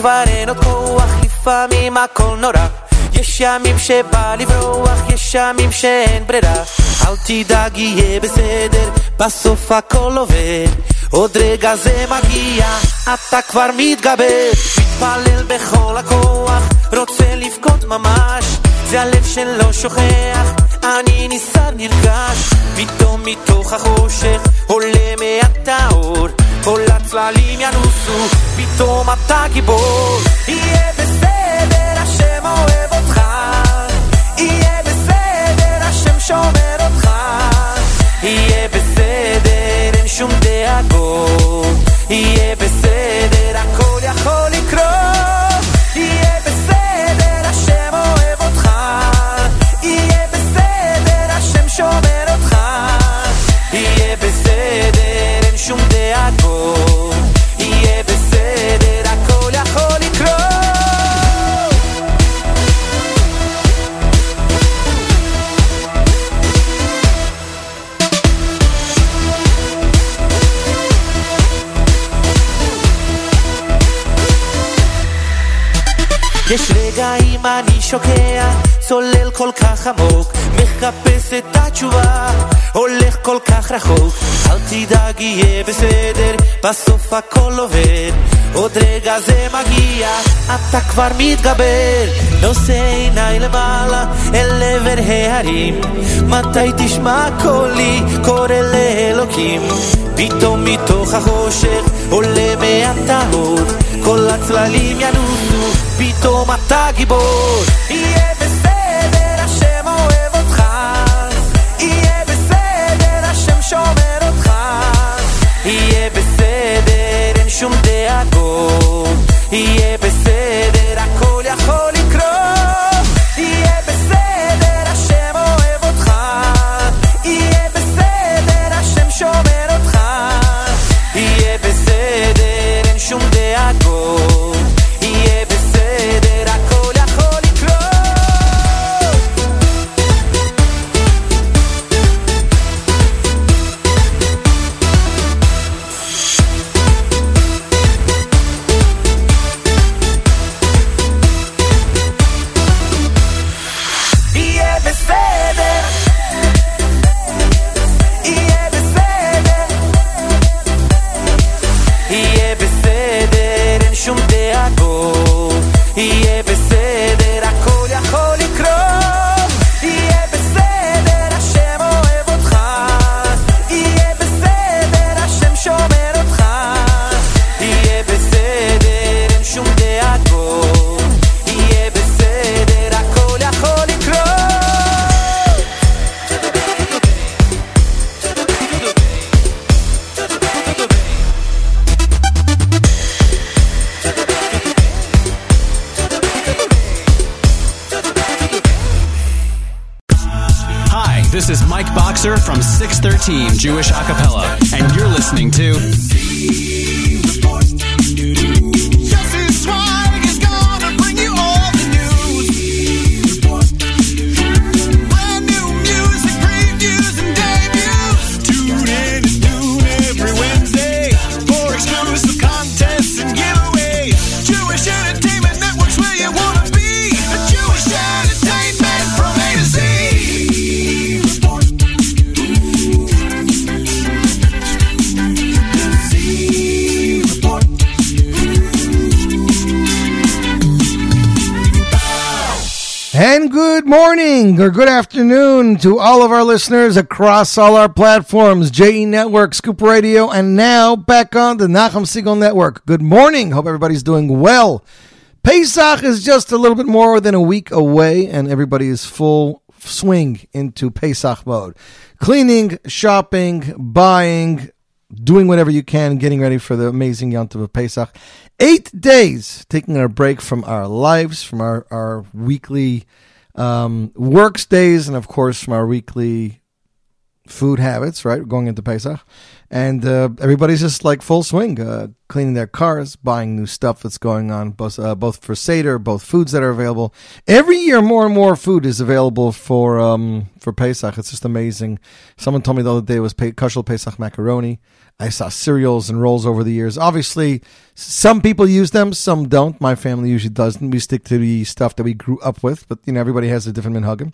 כבר אין עוד כוח, לפעמים הכל נורא. יש ימים שבא לברוח, יש ימים שאין ברירה. אל תדאג, יהיה בסדר, בסוף הכל עובד. עוד רגע זה מגיע, אתה כבר מתגבר. מתפלל בכל הכוח, רוצה לבכות ממש. זה הלב שלא שוכח, אני נסער נרגש. פתאום מתוך החושך עולה מעט האור. כל הצללים ינוסו, פתאום אתה גיבור. יהיה בסדר, השם אוהב אותך. יהיה בסדר, השם שומר אותך. יהיה בסדר, אין שום דאגות. יהיה בסדר, שוקע, צולל כל כך עמוק, מחפש את התשובה, הולך כל כך רחוק. אל תדאג, יהיה בסדר, בסוף הכל עובד. עוד רגע זה מגיע, אתה כבר מתגבר. נושא עיניי למעלה, אל עבר ההרים. מתי תשמע קולי, קורא לאלוקים. פתאום מתוך החושך עולה מעט האור, כל הצללים ינוסו, פתאום אתה גיבור. יהיה בסדר, השם אוהב אותך. יהיה בסדר, השם שומר אותך. יהיה בסדר, אין שום דאגות. יהיה בסדר, הכל יכול לקרות. 613 Jewish Acapella, and you're listening to Good morning or good afternoon to all of our listeners across all our platforms, JE Network, Scoop Radio, and now back on the Nachum Siegel Network. Good morning. Hope everybody's doing well. Pesach is just a little bit more than a week away, and everybody is full swing into Pesach mode. Cleaning, shopping, buying, doing whatever you can, getting ready for the amazing Yom Tov of Pesach. Eight days taking a break from our lives, from our, our weekly um, works days, and of course from our weekly food habits, right? Going into Pesach. And uh, everybody's just like full swing, uh, cleaning their cars, buying new stuff that's going on, both, uh, both for Seder, both foods that are available. Every year, more and more food is available for um, for Pesach. It's just amazing. Someone told me the other day it was pe- kosher Pesach macaroni. I saw cereals and rolls over the years. Obviously, some people use them, some don't. My family usually doesn't. We stick to the stuff that we grew up with, but you know, everybody has a different minhagim.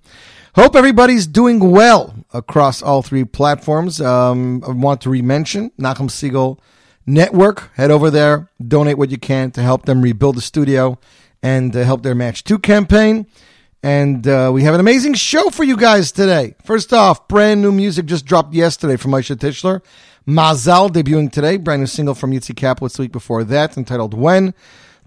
Hope everybody's doing well across all three platforms. Um, I want to re-mention Nachum Siegel Network. Head over there, donate what you can to help them rebuild the studio and uh, help their Match 2 campaign. And uh, we have an amazing show for you guys today. First off, brand new music just dropped yesterday from Maishi Tischler. Mazal debuting today. Brand new single from Yitzi Kaplitz the week before that entitled When.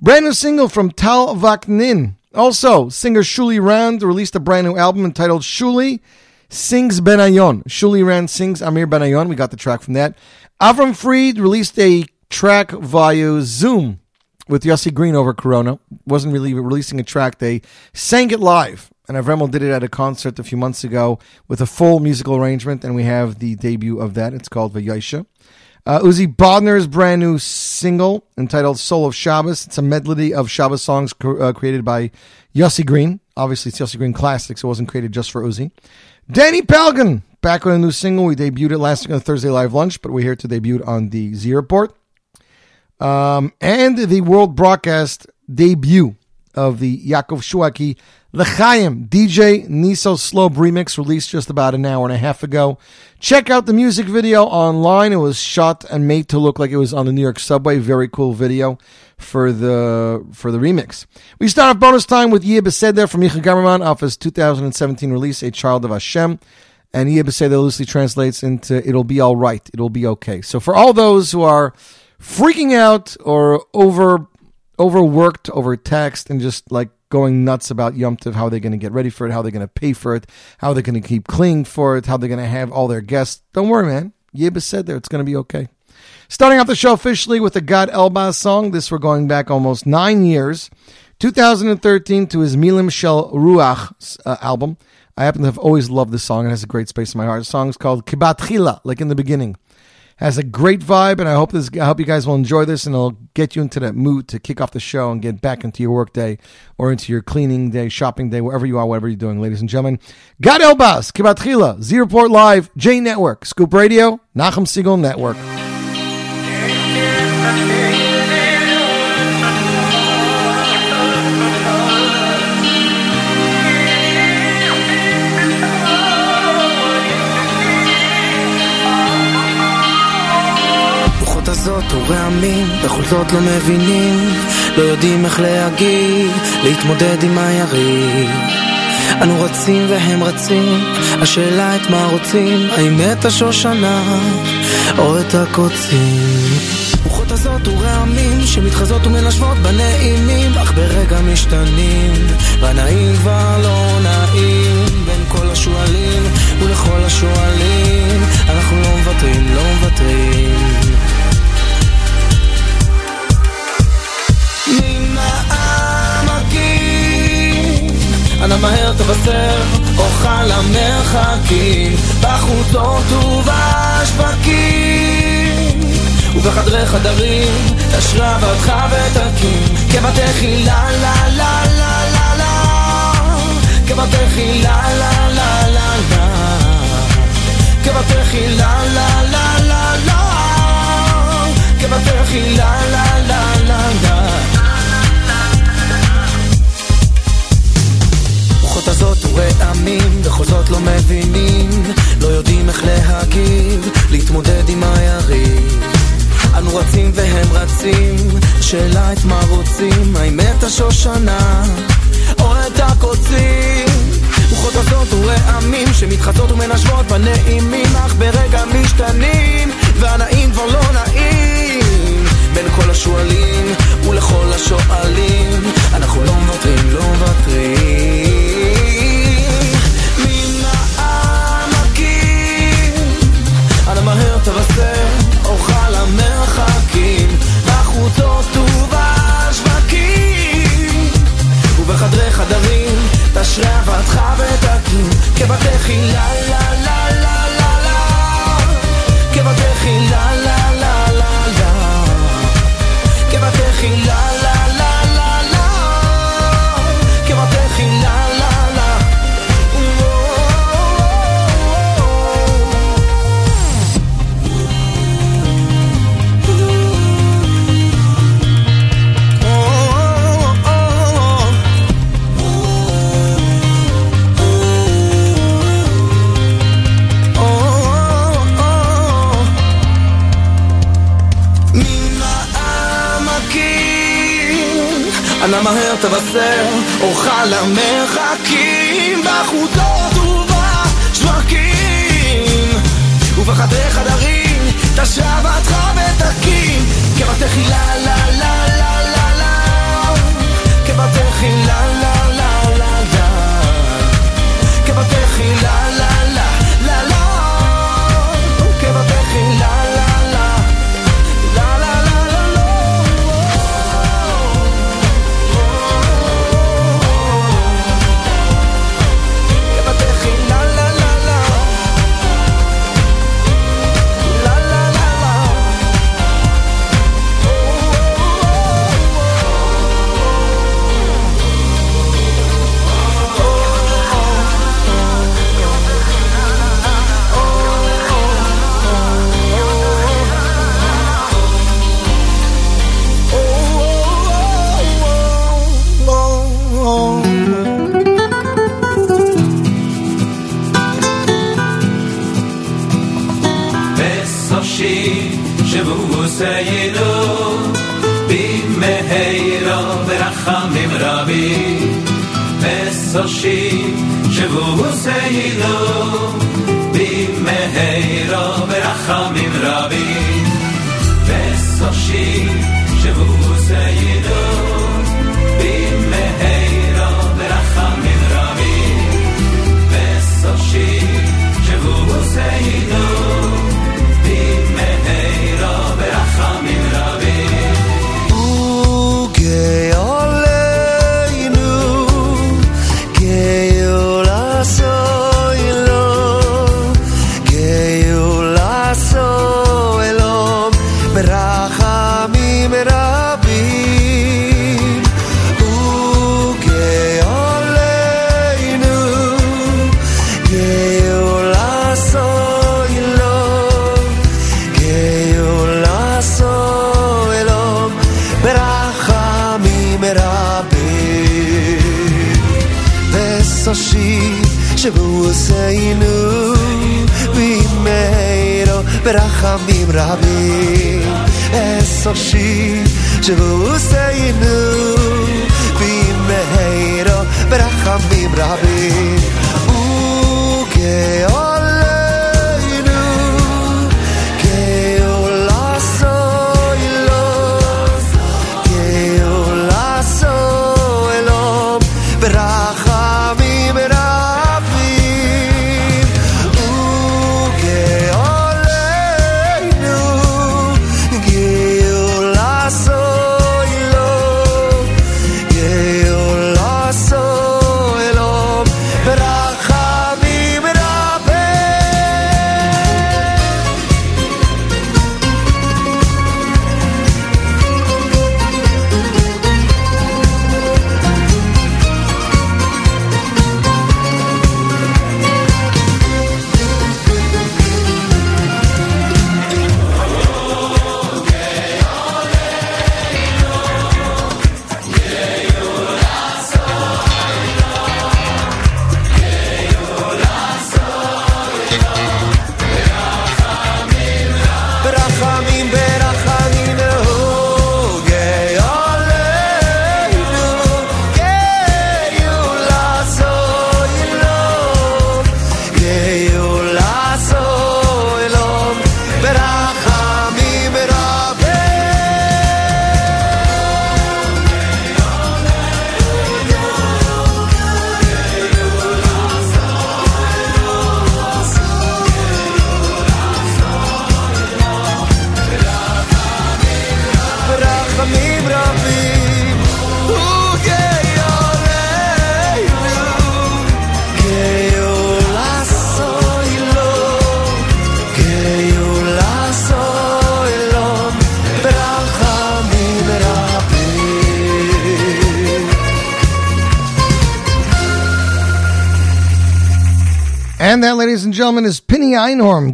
Brand new single from Tal Vaknin. Also, singer Shuli Rand released a brand new album entitled Shuli Sings Benayon. Shuli Rand sings Amir Benayon. We got the track from that. Avram Fried released a track via Zoom with Yossi Green over Corona. Wasn't really releasing a track. They sang it live. And Avremel did it at a concert a few months ago with a full musical arrangement, and we have the debut of that. It's called Vayasha. Uh, Uzi Bodner's brand new single entitled Soul of Shabbos. It's a medley of Shabbos songs cr- uh, created by Yossi Green. Obviously, it's Yossi Green Classics. It wasn't created just for Uzi. Danny Pelgan, back with a new single. We debuted it last week on Thursday Live Lunch, but we're here to debut on the Z Report. Um, and the world broadcast debut of the Yaakov Shwekey L'chaim DJ Niso Slope remix released just about an hour and a half ago. Check out the music video online. It was shot and made to look like it was on the New York subway. Very cool video for the for the remix. We start off bonus time with Yeh Beseder from Micha Gamerman off his 2017 release, A Child of Hashem. And Yeh Beseder loosely translates into It'll be all right. It'll be okay. So for all those who are freaking out or over overworked, overtaxed, and just like going nuts about Yom how they're going to get ready for it, how they're going to pay for it, how they're going to keep cleaning for it, how they're going to have all their guests. Don't worry, man. Yeba said there, it's going to be okay. Starting off the show officially with the Gad Elbaz song. This we're going back almost nine years, 2013 to his Milim Shel Ruach uh, album. I happen to have always loved this song. It has a great space in my heart. The song is called Kibat Chila, like in the beginning has a great vibe, and I hope this. I hope you guys will enjoy this, and it'll get you into that mood to kick off the show and get back into your work day or into your cleaning day, shopping day, wherever you are, whatever you're doing, ladies and gentlemen. Gad Elbaz, Kibat Chila, Z Report Live, J Network, Scoop Radio, Nachum Siegel Network. הזאת ורעמים, בכל זאת לא מבינים, לא יודעים איך להגיב, להתמודד עם היריב. אנו רצים והם רצים, השאלה את מה רוצים, האם את השושנה או את הקוצים. רוחות הזאת ורעמים שמתחזות ומנשבות בנעימים, אך ברגע משתנים, והנעים כבר לא נעים, בין כל השועלים ולכל השועלים, אנחנו לא מוותרים, לא מוותרים. אנא מהר תבשר אוכל המרחקים בחוצות ובשווקים ובחדרי חדרים תשרבתך ותקים כבתי לה לה לה לה לה לה כבתי לה לה לה לה לה כבתי לה לה לה לה לה לה לה לה לה לה ורעמים, בכל זאת לא מבינים, לא יודעים איך להגיב, להתמודד עם היריב. אנו רצים והם רצים, שאלה את מה רוצים, האם את השושנה או את הקוצים. רוחות הזאת ורעמים שמתחצות ומנשבות בנעימים, אך ברגע משתנים, והנעים כבר לא נעים. בין כל השועלים ולכל השואלים, אנחנו לא מוותרים, לא מוותרים. מן העמקים אנא מהר תבשר אורך למרחקים בחוצות ובשווקים ובחדרי חדרים תשרה אבטחה ותקים כבתי חילה לה לה לה לה לה כבתי חילה לה לה לה לה כבתי חילה אנא מהר תבשר, אוכל למרחקים בחוצות ובשווקים. ובחדרי חדרים תשבתך ותקים. כבתחילה לה לה לה לה לה לה. לה לה לה כבתחילה לה. לה לה לה חופשי, שבו וסיינו, במהרה ברחמים רבים. וסופשי,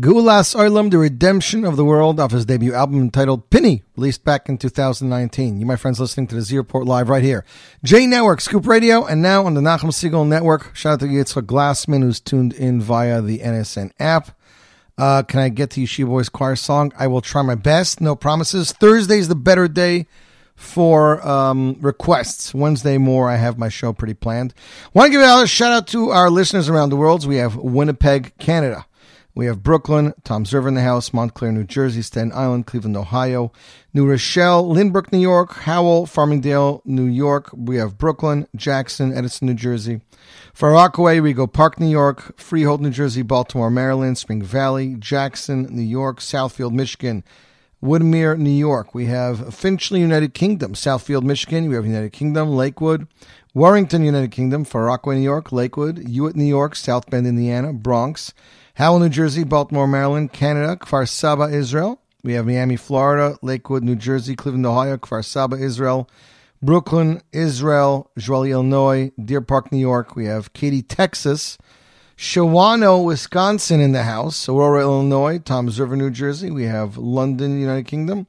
Gulas Oilam, The Redemption of the World, off his debut album entitled Pinny, released back in 2019. You, my friends, listening to the Z Report Live right here. J Network, Scoop Radio, and now on the Nachum Siegel Network. Shout out to Yitzhak Glassman, who's tuned in via the NSN app. Uh, can I get to Yeshiva Boys Choir song? I will try my best. No promises. Thursday's the better day for um, requests. Wednesday more, I have my show pretty planned. Want to give a shout out to our listeners around the world. We have Winnipeg, Canada. We have Brooklyn, Toms River in the house, Montclair, New Jersey, Staten Island, Cleveland, Ohio, New Rochelle, Lynbrook, New York, Howell, Farmingdale, New York. We have Brooklyn, Jackson, Edison, New Jersey. Far Rockaway, Rego Park, New York, Freehold, New Jersey, Baltimore, Maryland, Spring Valley, Jackson, New York, Southfield, Michigan, Woodmere, New York. We have Finchley, United Kingdom, Southfield, Michigan. We have United Kingdom, Lakewood, Warrington, United Kingdom, Far Rockaway, New York, Lakewood, Hewlett, New York, South Bend, Indiana, Bronx, Howell, New Jersey, Baltimore, Maryland, Canada, Kfar Saba, Israel. We have Miami, Florida, Lakewood, New Jersey, Cleveland, Ohio, Kfar Saba, Israel, Brooklyn, Israel, Joliet, Illinois, Deer Park, New York. We have Katy, Texas, Shawano, Wisconsin in the house, Aurora, Illinois, Toms River, New Jersey. We have London, United Kingdom,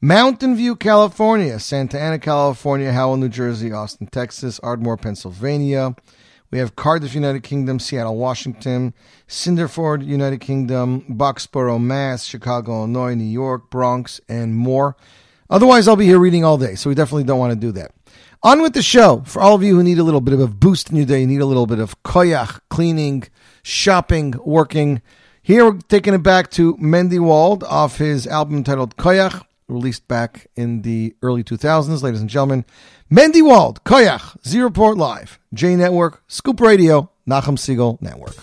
Mountain View, California, Santa Ana, California, Howell, New Jersey, Austin, Texas, Ardmore, Pennsylvania. We have Cardiff, United Kingdom, Seattle, Washington, Cinderford, United Kingdom, Boxborough, Mass, Chicago, Illinois, New York, Bronx, and more. Otherwise, I'll be here reading all day, so we definitely don't want to do that. On with the show. For all of you who need a little bit of a boost in your day, you need a little bit of koyach, cleaning, shopping, working. Here we're taking it back to Mendy Wald off his album titled Koyach, released back in the early 2000s, ladies and gentlemen. Mendy Wald, Koyach, Z Report Live, J Network, Scoop Radio, Nachum Siegel Network.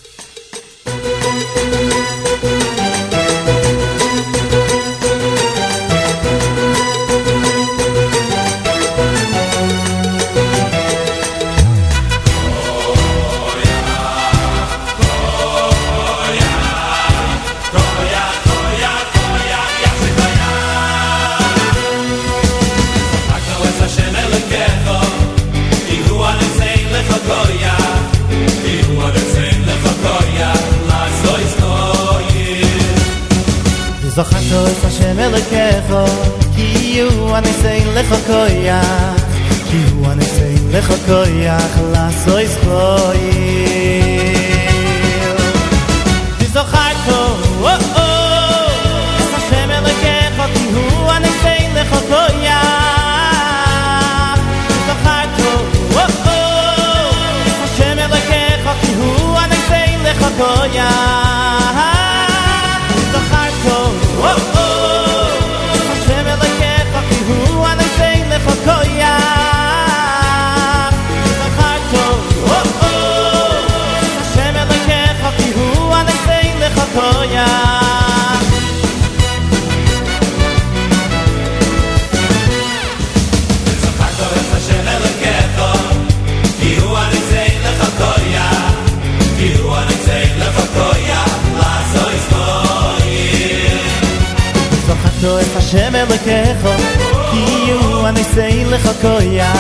זכרתו את השם אלוקיך, כי הוא הניסיין לך כויח, כי הוא הניסיין לך כויח, לעשוי זכויים. וזכרתו, Can Ki yu at you and say like for ya?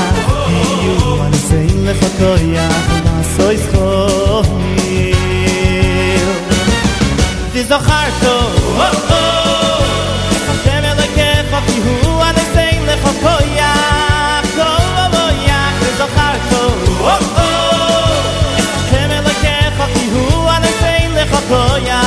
You and say like for ya. I'm so in. This a harsh so. Can Oh, look ya?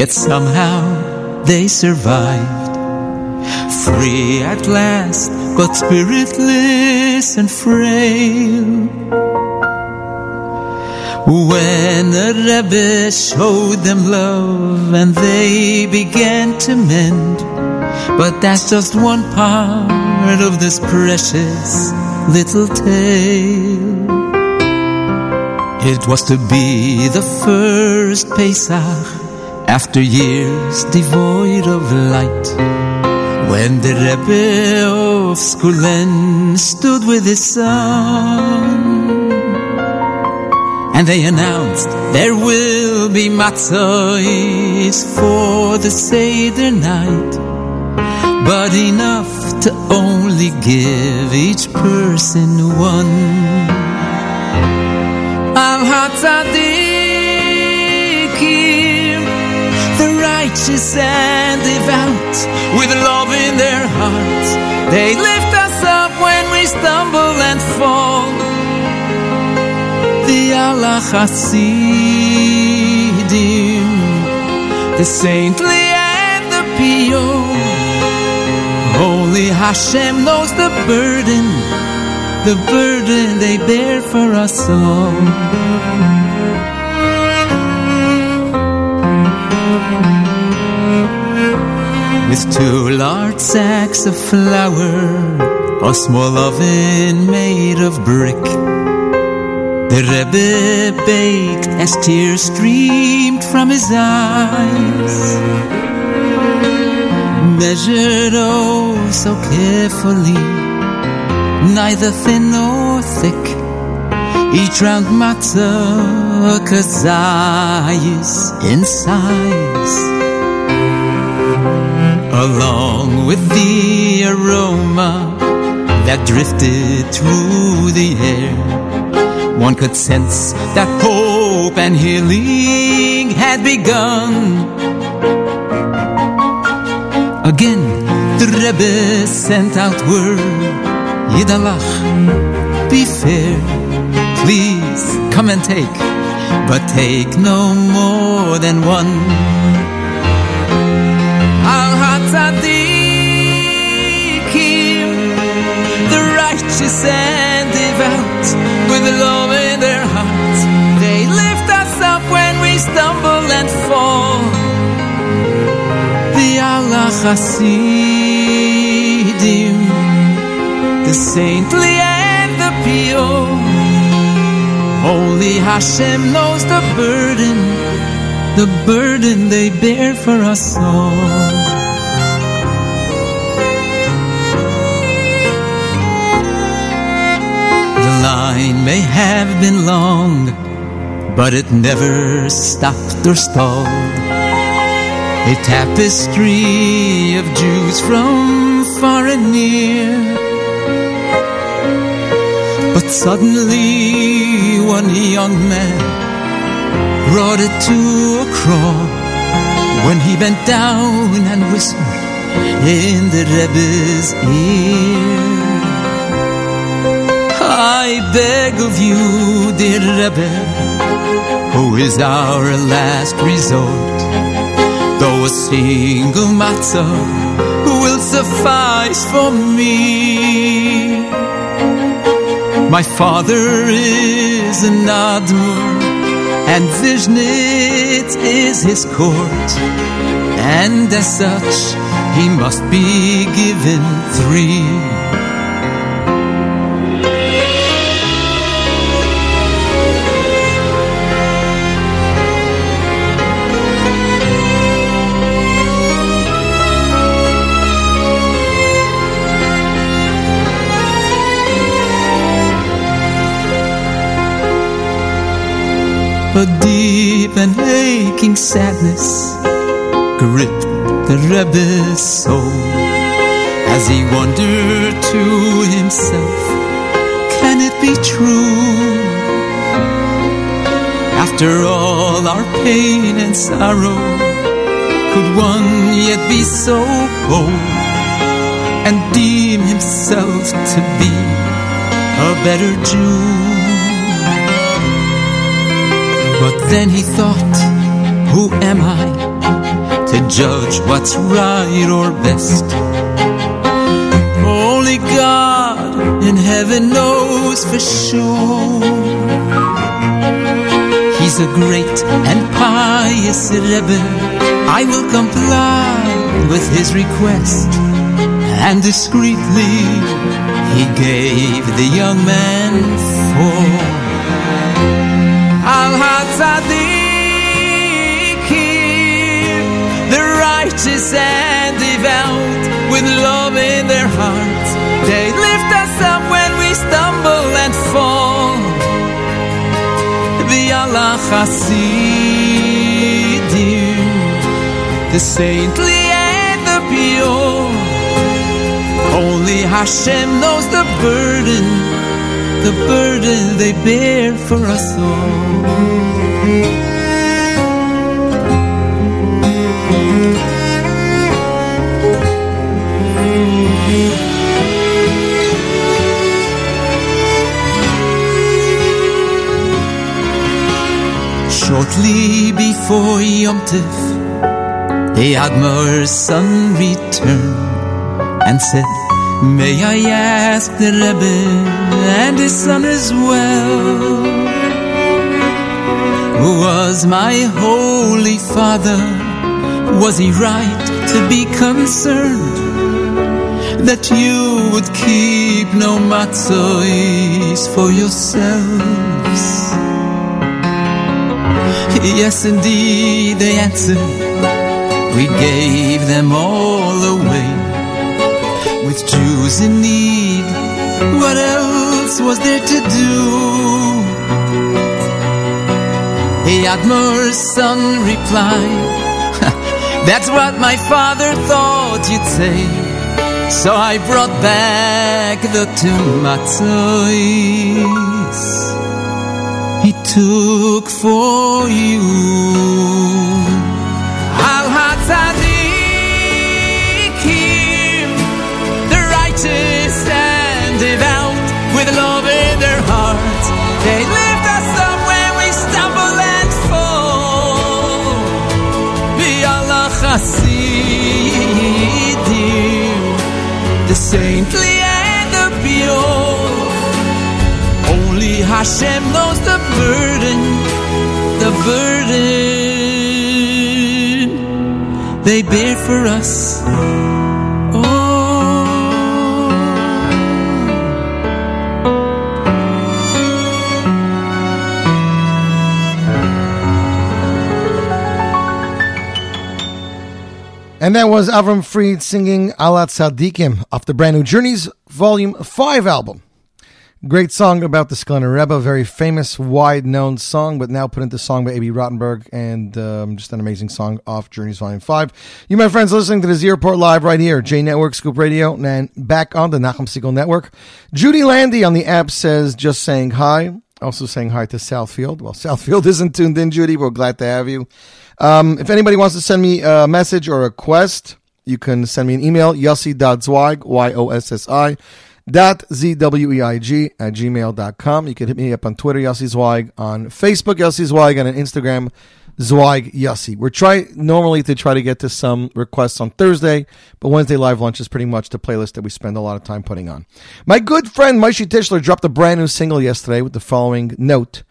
Yet somehow they survived. Free at last, but spiritless and frail. When the Rebbe showed them love and they began to mend, but that's just one part of this precious little tale. It was to be the first Pesach after years devoid of light. When the Rebbe of Skulen stood with his son, and they announced there will be matzahs for the Seder night, but enough to only give each person one. Al righteous and devout, with love in their hearts, they lift us up when we stumble and fall. The Allah Hasidim, the saintly and the pure. Only Hashem knows the burden, the burden they bear for us all. With two large sacks of flour, a small oven made of brick. The Rebbe baked as tears streamed from his eyes measured oh so carefully, neither thin nor thick. Each round matzah kazayis in size, along with the aroma that drifted through the air. One could sense that hope and healing had begun. Again, the Rebbe sent out word, Yidalach, be fair, please come and take, but take no more than one. Righteous and devout, with love in their hearts, they lift us up when we stumble and fall the Allah Hasidim, the saintly and the pure. Only Hashem knows the burden, the burden they bear for us all. Line may have been long, but it never stopped or stalled. A tapestry of Jews from far and near. But suddenly one young man brought it to a crawl when he bent down and whispered in the Rebbe's ear. I beg of you, dear Rebbe, who is our last resort though a single matzah will suffice for me. My father is an Admor, and Vishnitz is his court, and as such he must be given three. A deep and aching sadness gripped the Rebbe's soul as he wondered to himself, can it be true? After all our pain and sorrow, could one yet be so bold and deem himself to be a better Jew? Then he thought, who am I to judge what's right or best? Only God in heaven knows for sure. He's a great and pious Rebbe. I will comply with his request. And discreetly he gave the young man four. Hatzadikim, the righteous and devout, with love in their hearts, they lift us up when we stumble and fall. The Allah Hasidim, the saintly and the pure. Only Hashem knows the burden, the burden they bear for us all. Shortly before Yom Tif, the Admir's son returned and said, May I ask the Rebbe and his son as well? Who was my holy father, was he right to be concerned that you would keep no matzos for yourselves? Yes, indeed, they answered, we gave them all away with Jews in need. What else was there to do? The Admir's son replied, That's what my father thought you'd say. So I brought back the two he took for you. Al Hashem knows the burden, the burden they bear for us. Oh. And that was Avram Fried singing Alat Sadikim off the brand new Journeys Volume 5 album. Great song about the Skulener Rebbe, very famous, wide known song, but now put into song by Abie Rotenberg, and um, just an amazing song off Journeys Volume 5. You, my friends, listening to the Z Report Live right here, J Network, Scoop Radio, and back on the Nachum Siegel Network. Judy Landy on the app says, just saying hi. Also saying hi to Southfield. Well, Southfield isn't tuned in, Judy. We're glad to have you. Um, if anybody wants to send me a message or a request, you can send me an email, yossi.zweig, Y-O-S-S-I, dot Z-W-E-I-G at gmail.com. You can hit me up on Twitter, Yossi Zweig, on Facebook, Yossi Zweig, and on Instagram, Zweig Yossi. We're trying normally to try to get to some requests on Thursday, but Wednesday live lunch is pretty much the playlist that we spend a lot of time putting on. My good friend Maishi Tischler dropped a brand new single yesterday with the following note.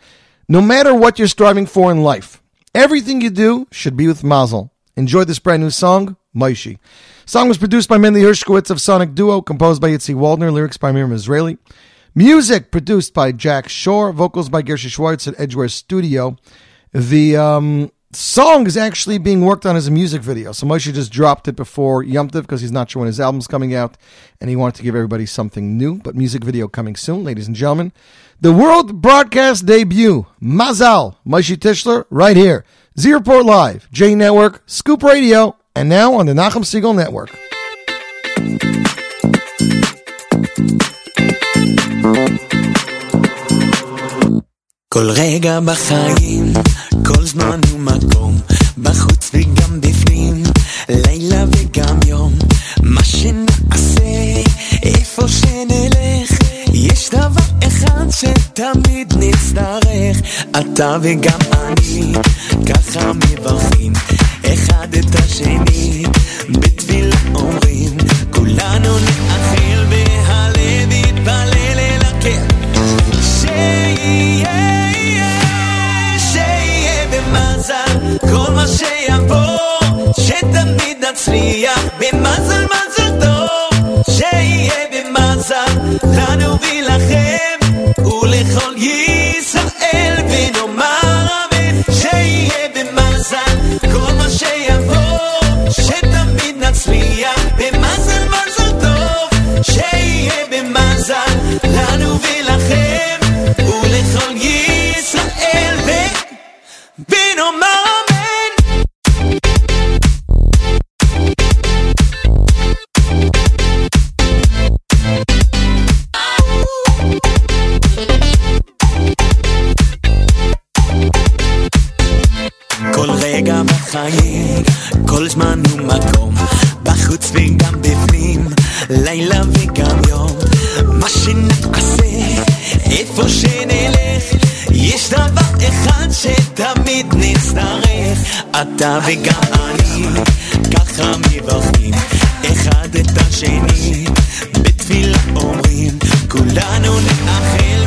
No matter what you're striving for in life, everything you do should be with Mazel. Enjoy this brand new song, Maishi. Song was produced by Mendy Hershkowitz of Sonic Duo, composed by Yitzi Waldner, lyrics by Miriam Israeli. Music produced by Jack Shore, vocals by Gershi Schwartz at Edgeware Studio. The um, song is actually being worked on as a music video. So Moshe just dropped it before Yom Tov because he's not sure when his album's coming out, and he wanted to give everybody something new. But music video coming soon, ladies and gentlemen. The world broadcast debut, Mazal, Moshe Tischler, right here. Z Report Live, J Network, Scoop Radio, and now on the Nachum Siegel Network. כל רגע בחיים, כל זמן ומקום, בחוץ וגם בפנים, לילה וגם יום, מה שנעשה, איפה שנלך, יש דבר אחד שתמיד נצטרך, אתה וגם אני, ככה מברכים אחד את השני, בתפילה אומרים, כולנו נאחל והלב יתפלל אל הקר. שיהיה, שיהיה במזל, כל מה שיבוא, שתמיד נצליח, במזל מזל טוב, שיהיה במזל, לנו aplaudí la gente. זמן ומקום, בחוץ וגם בפנים, לילה וגם יום. מה שנעשה, איפה שנלך, יש דבר אחד שתמיד נצטרך. אתה וגם אני, ככה מברכים, אחד את השני, בתפילה אומרים, כולנו נאחל.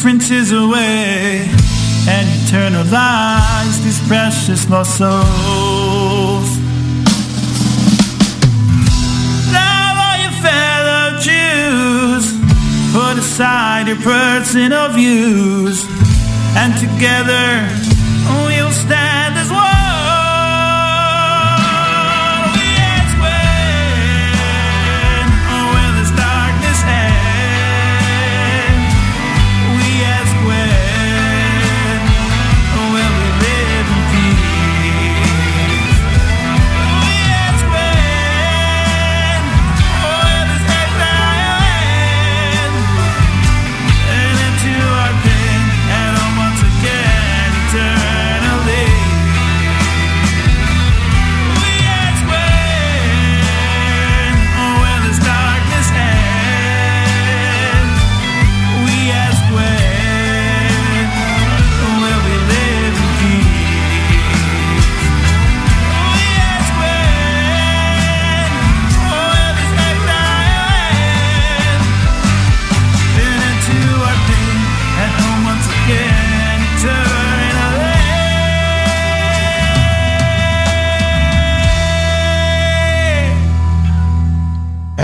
Differences away and eternalize these precious lost souls. Now, all you fellow Jews, put aside your personal views, and together we'll stand as one.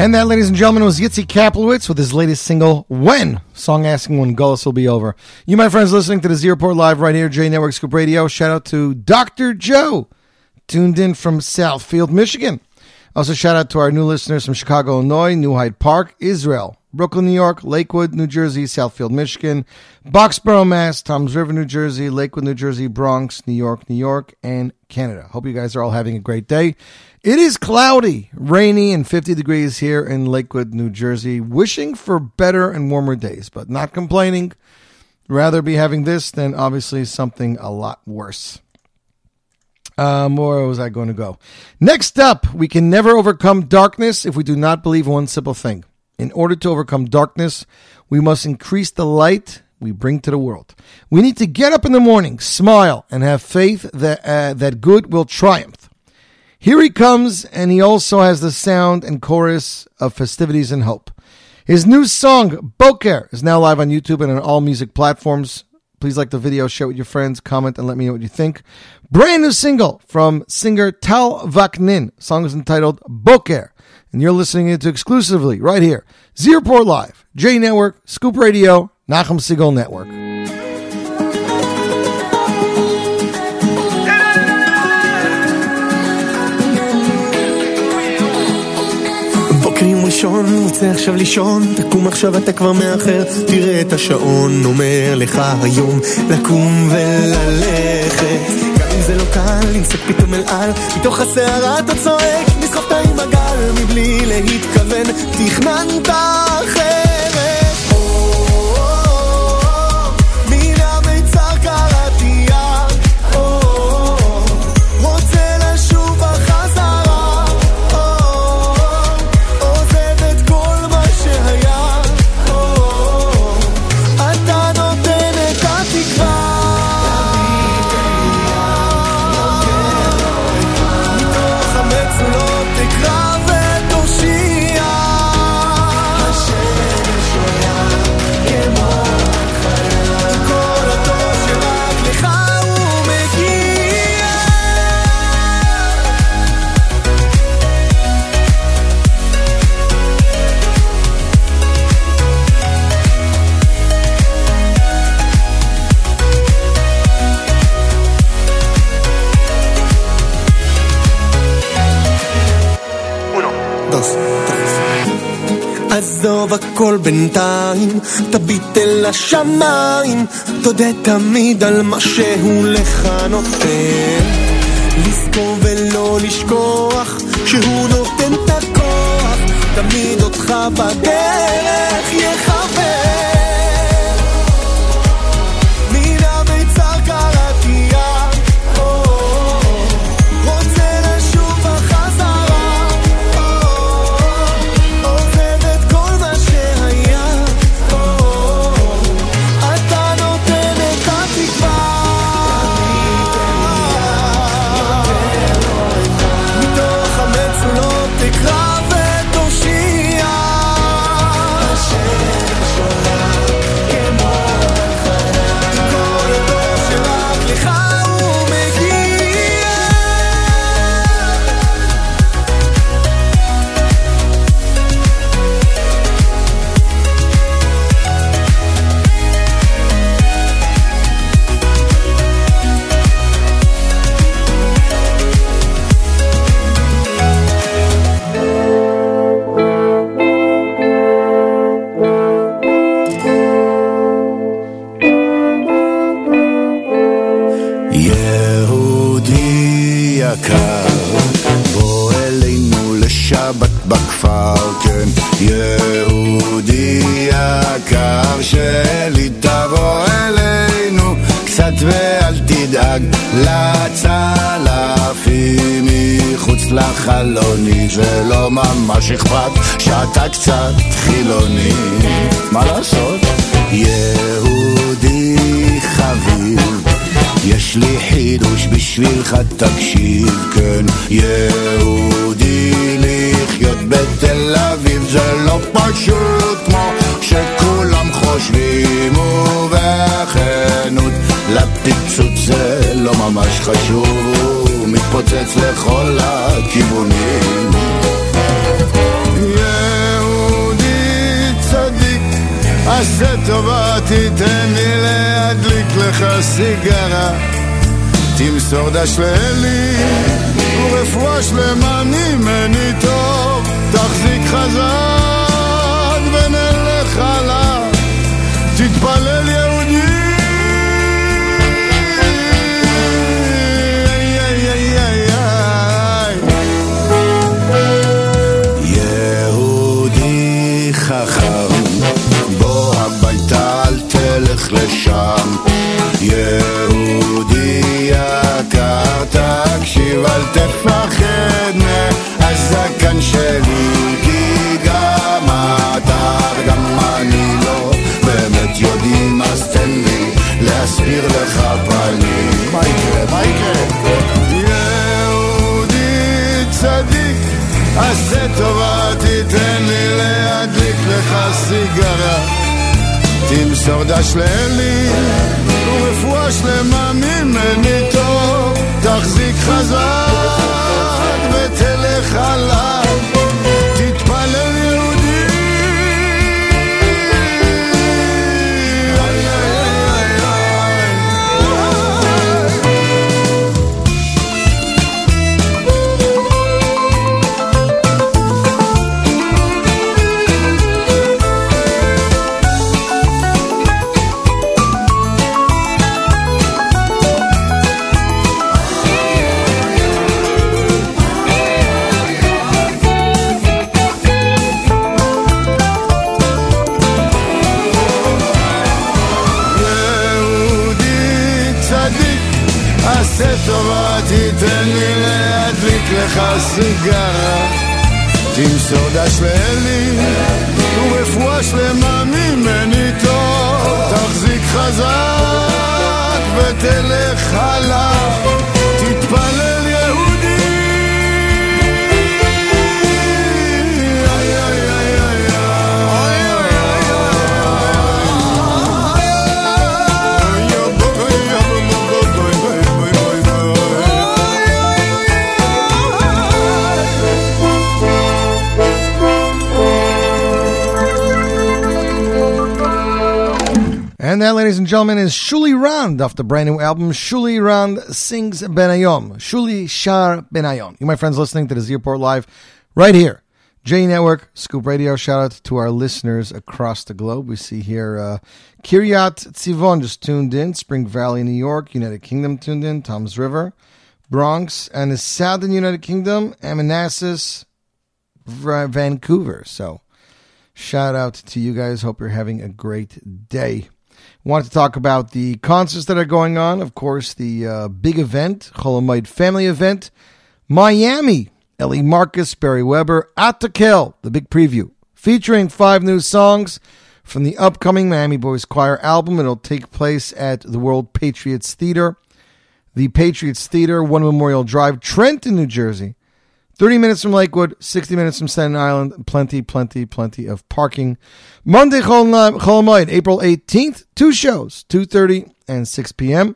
And that, ladies and gentlemen, was Yitzi Kaplowitz with his latest single, When? Song asking when Gullus will be over. You, my friends, listening to the Z Report Live right here, J Network Scoop Radio. Shout out to Dr. Joe, tuned in from Southfield, Michigan. Also, shout out to our new listeners from Chicago, Illinois, New Hyde Park, Israel, Brooklyn, New York, Lakewood, New Jersey, Southfield, Michigan, Boxborough, Mass, Toms River, New Jersey, Lakewood, New Jersey, Bronx, New York, New York, and Canada. Hope you guys are all having a great day. It is cloudy, rainy, and 50 degrees here in Lakewood, New Jersey. Wishing for better and warmer days, but not complaining. Rather be having this than obviously something a lot worse. Um, where was I going to go? Next up, we can never overcome darkness if we do not believe one simple thing. In order to overcome darkness, we must increase the light we bring to the world. We need to get up in the morning, smile, and have faith that uh, that good will triumph. Here he comes, and he also has the sound and chorus of festivities and hope. His new song, Boker, is now live on YouTube and on all music platforms. Please like the video, share it with your friends, comment, and let me know what you think. Brand new single from singer Tal Vaknin. Song is entitled Boker. And you're listening to exclusively right here. Z Live, J Network, Scoop Radio, Nachum Siegel Network. בוקר יום ראשון, רוצה עכשיו לישון, תקום עכשיו אתה כבר מאחר, תראה את השעון, אומר לך היום לקום וללכת. גם אם זה לא קל, לנסות פתאום אל על, מתוך הסערה אתה צועק, נסחפת עם הגל, מבלי להתכוון, תכננת אחרת. עזוב הכל בינתיים, תביט אל השמיים, תודה תמיד על מה שהוא לך נותן. לזכור ולא לשכוח, שהוא נותן את הכוח, תמיד אותך בדרך יכוון. לצלפים מחוץ לחלונית זה לא ממש אכפת שאתה קצת חילוני. מה לעשות? יהודי חביב יש לי חידוש בשבילך תקשיב כן. יהודי לחיות בתל אביב זה לא פשוט ממש חשוב הוא מתפוצץ לכל הכיוונים. יהודי צדיק, עשה טובה תיתן לי להדליק לך סיגרה. תמסור דש לאלי ורפואה שלמה ממני טוב. תחזיק חזק ונלך עליו תתפלל לשם. יהודי יקר, תקשיב אל תפחד מהזקן שלי, כי גם אתה וגם אני לא באמת יודעים, אז תן לי להסביר לך פנים. מה יקרה? מה יקרה? יהודי צדיק, עשה טובה תיתן לי להדליק לך סיגרה תמסור דש לאלי ורפואה שלמה ממני טוב. תחזיק חזק ותלך עליו לך סיגרה תמסור דש לאלי ורפואה שלמה ממני טוב. תחזיק חזק ותלך עליו And that, ladies and gentlemen, is Shuli Rand off the brand new album Shuli Rand Sings Benayom. Shuli Shar Benayom. You, my friends, listening to the Z Report Live right here. J Network, Scoop Radio. Shout out to our listeners across the globe. We see here uh, Kiryat Tivon just tuned in, Spring Valley, New York, United Kingdom tuned in, Toms River, Bronx, and the Southern United Kingdom, Amanassas, Va- Vancouver. So shout out to you guys. Hope you're having a great day. Want to talk about the concerts that are going on. Of course, the uh, big event, Holomite Family Event, Miami. Ellie Marcus, Barry Weber, At the Kill, the big preview, featuring five new songs from the upcoming Miami Boys Choir album. It'll take place at the World Patriots Theater, the Patriots Theater, One Memorial Drive, Trenton, New Jersey. 30 minutes from Lakewood, 60 minutes from Staten Island. Plenty, plenty, plenty of parking. Monday, Cholomoid, April 18th. Two shows, 2.30 and 6 p.m.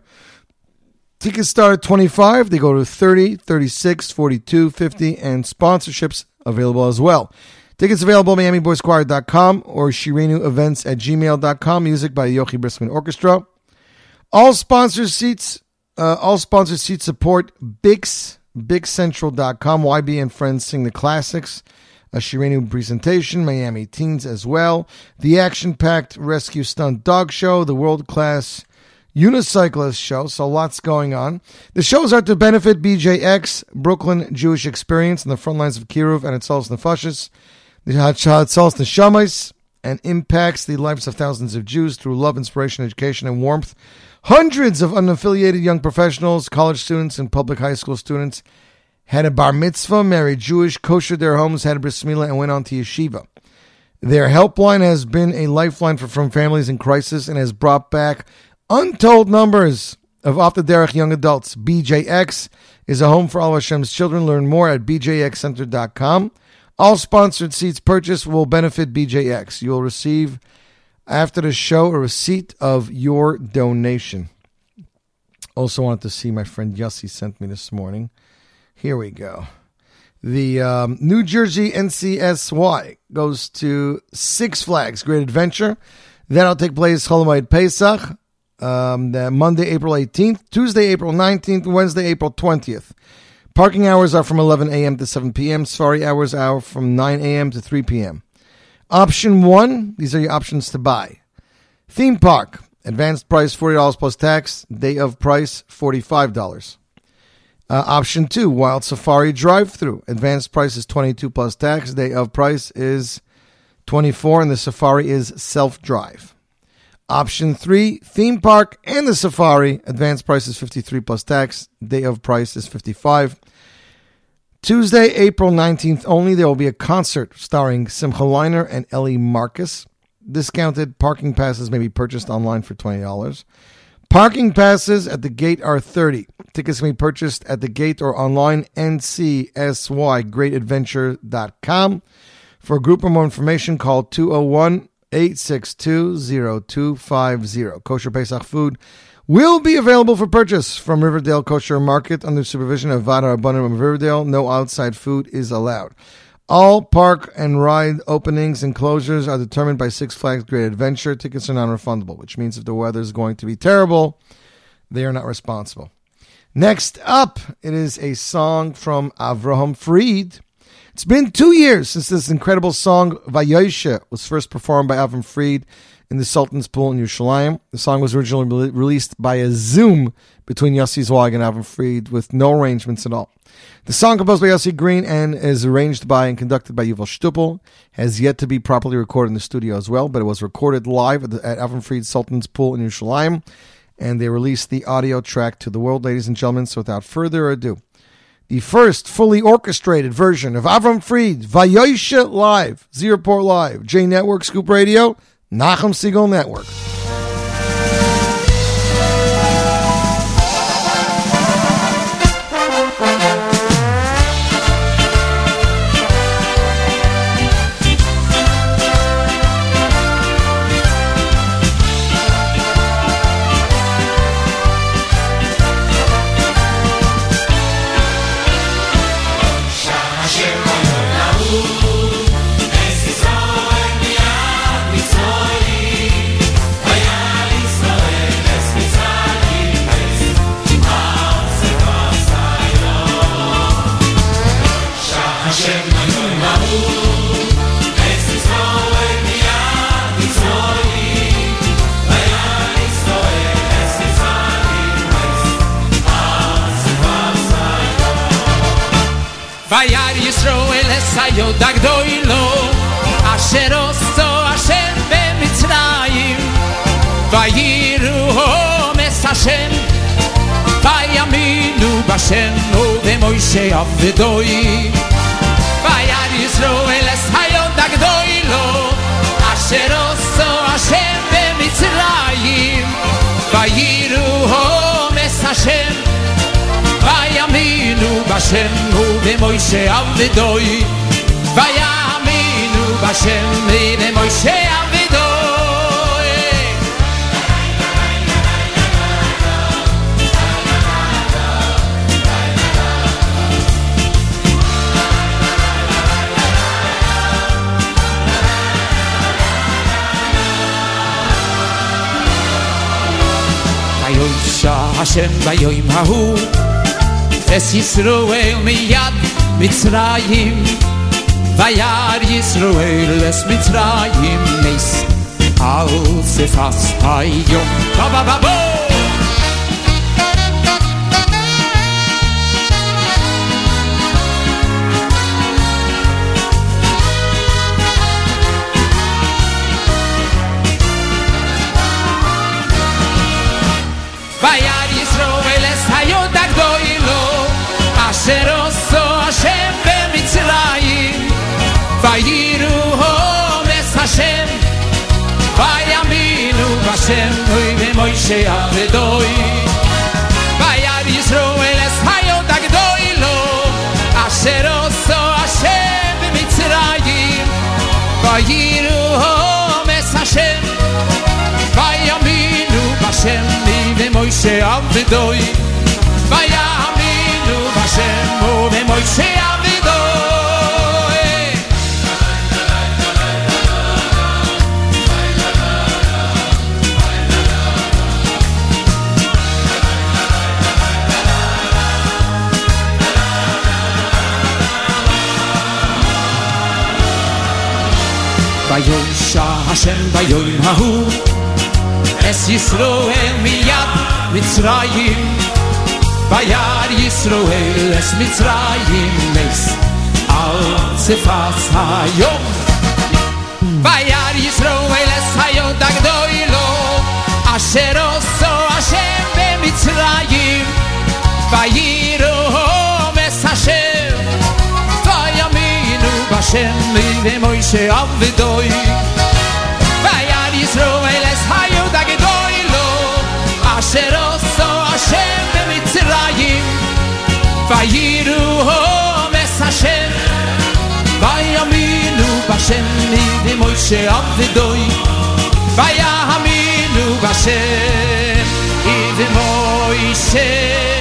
Tickets start at 25. They go to 30, 36, 42, 50, and sponsorships available as well. Tickets available at MiamiBoysChoir.com or Shirenu Events at gmail.com. Music by Yochi Briskman Orchestra. All sponsor seats, uh, all sponsor seats support Bix, BigCentral.com. YB and Friends sing the classics. A Shirenu presentation, Miami Teens as well. The action packed Rescue Stunt Dog Show, the world class unicyclist show, so lots going on. The shows are to benefit BJX, Brooklyn Jewish Experience, on the front lines of Kiruv and Etzalos Nefashis, the Hatzalos Neshamais, and impacts the lives of thousands of Jews through love, inspiration, education, and warmth. Hundreds of unaffiliated young professionals, college students, and public high school students had a bar mitzvah, married Jewish, koshered their homes, had a bris milah, and went on to yeshiva. Their helpline has been a lifeline for from families in crisis and has brought back untold numbers of off the derech young adults. BJX is a home for all Hashem's children. Learn more at bjxcenter.com. All sponsored seats purchased will benefit BJX. You will receive after the show a receipt of your donation. Also wanted to see my friend Yossi sent me this morning. Here we go. The um, New Jersey NCSY goes to Six Flags Great Adventure. That'll take place Holomoid Pesach, um, Monday, April 18th, Tuesday, April 19th, Wednesday, April 20th. Parking hours are from 11 a.m. to 7 p.m. Safari hours are from 9 a.m. to 3 p.m. Option one, these are your options to buy. Theme park, advanced price $40 plus tax, day of price $45. Uh, option two, Wild Safari drive-through. Advanced price is 22 plus tax. Day of price is 24, and the Safari is self-drive. Option three, theme park and the Safari. Advanced price is 53 plus tax. Day of price is 55. Tuesday, April 19th only, there will be a concert starring Simcha Leiner and Ellie Marcus. Discounted parking passes may be purchased online for $20. Parking passes at the gate are 30. Tickets can be purchased at the gate or online ncsygreatadventure.com. For group or more information, call 201 862 0250. Kosher Pesach food will be available for purchase from Riverdale Kosher Market under supervision of Vada Rabbanim of Riverdale. No outside food is allowed. All park and ride openings and closures are determined by Six Flags Great Adventure. Tickets are non-refundable, which means if the weather is going to be terrible, they are not responsible. Next up, it is a song from Avraham Fried. It's been two years since this incredible song, Vayoshe, was first performed by Avram Fried in the Sultan's Pool in Yerushalayim. The song was originally re- released by a Zoom between Yossi Zweig and Avram Fried with no arrangements at all. The song composed by Yossi Green and is arranged by and conducted by Yuval Stupel has yet to be properly recorded in the studio as well, but it was recorded live at, the, at Avram Fried's Sultan's Pool in Yerushalayim, and they released the audio track to the world, ladies and gentlemen. So without further ado, the first fully orchestrated version of Avram Fried, Vayoshe Live, Z Report Live, J Network, Scoop Radio, Nachum Siegel Network. Hashem o de Moshe av de doi Vayar Yisroel es hayon dag lo Asher oso Hashem be Mitzrayim. Vayiru hom es Hashem. Vayaminu Hashem o de Moshe av de doi Vayaminu Hashem o de Moshe auf de doi Kasha Hashem Bayoim Ahu Es Yisroel Miyad Mitzrayim. Vayar Yisroel Es Mitzrayim. Neis Al Sefas Hayom. Ba Ba Ba Ba Ba moyshe avedoy vayar yisroel es hayo dagdoy lo asher oso asher bimitzrayim vayiru hom es asher vayaminu bashem li moyshe avedoy vayar Hashem ba yom ha-hu. Es Yisroel miyad Mitzrayim. Bayar Yisroel Es Mitzrayim. Es al tzifas ha-yom. Bayar Yisroel Es ha-yom dagdo ilo Asher oso Hashem Be Mitzrayim. Bayir o-hom Es Hashem. Bayaminu Bashem Mide Moishe Avedoi Yisroel es hayud agedoylo Asher oso Hashem b'mitzirayim Vayiru ho mes Hashem Vayaminu b'Hashem Nidhi Moshe avidoy Vayaminu b'Hashem Nidhi Moshe. avidoy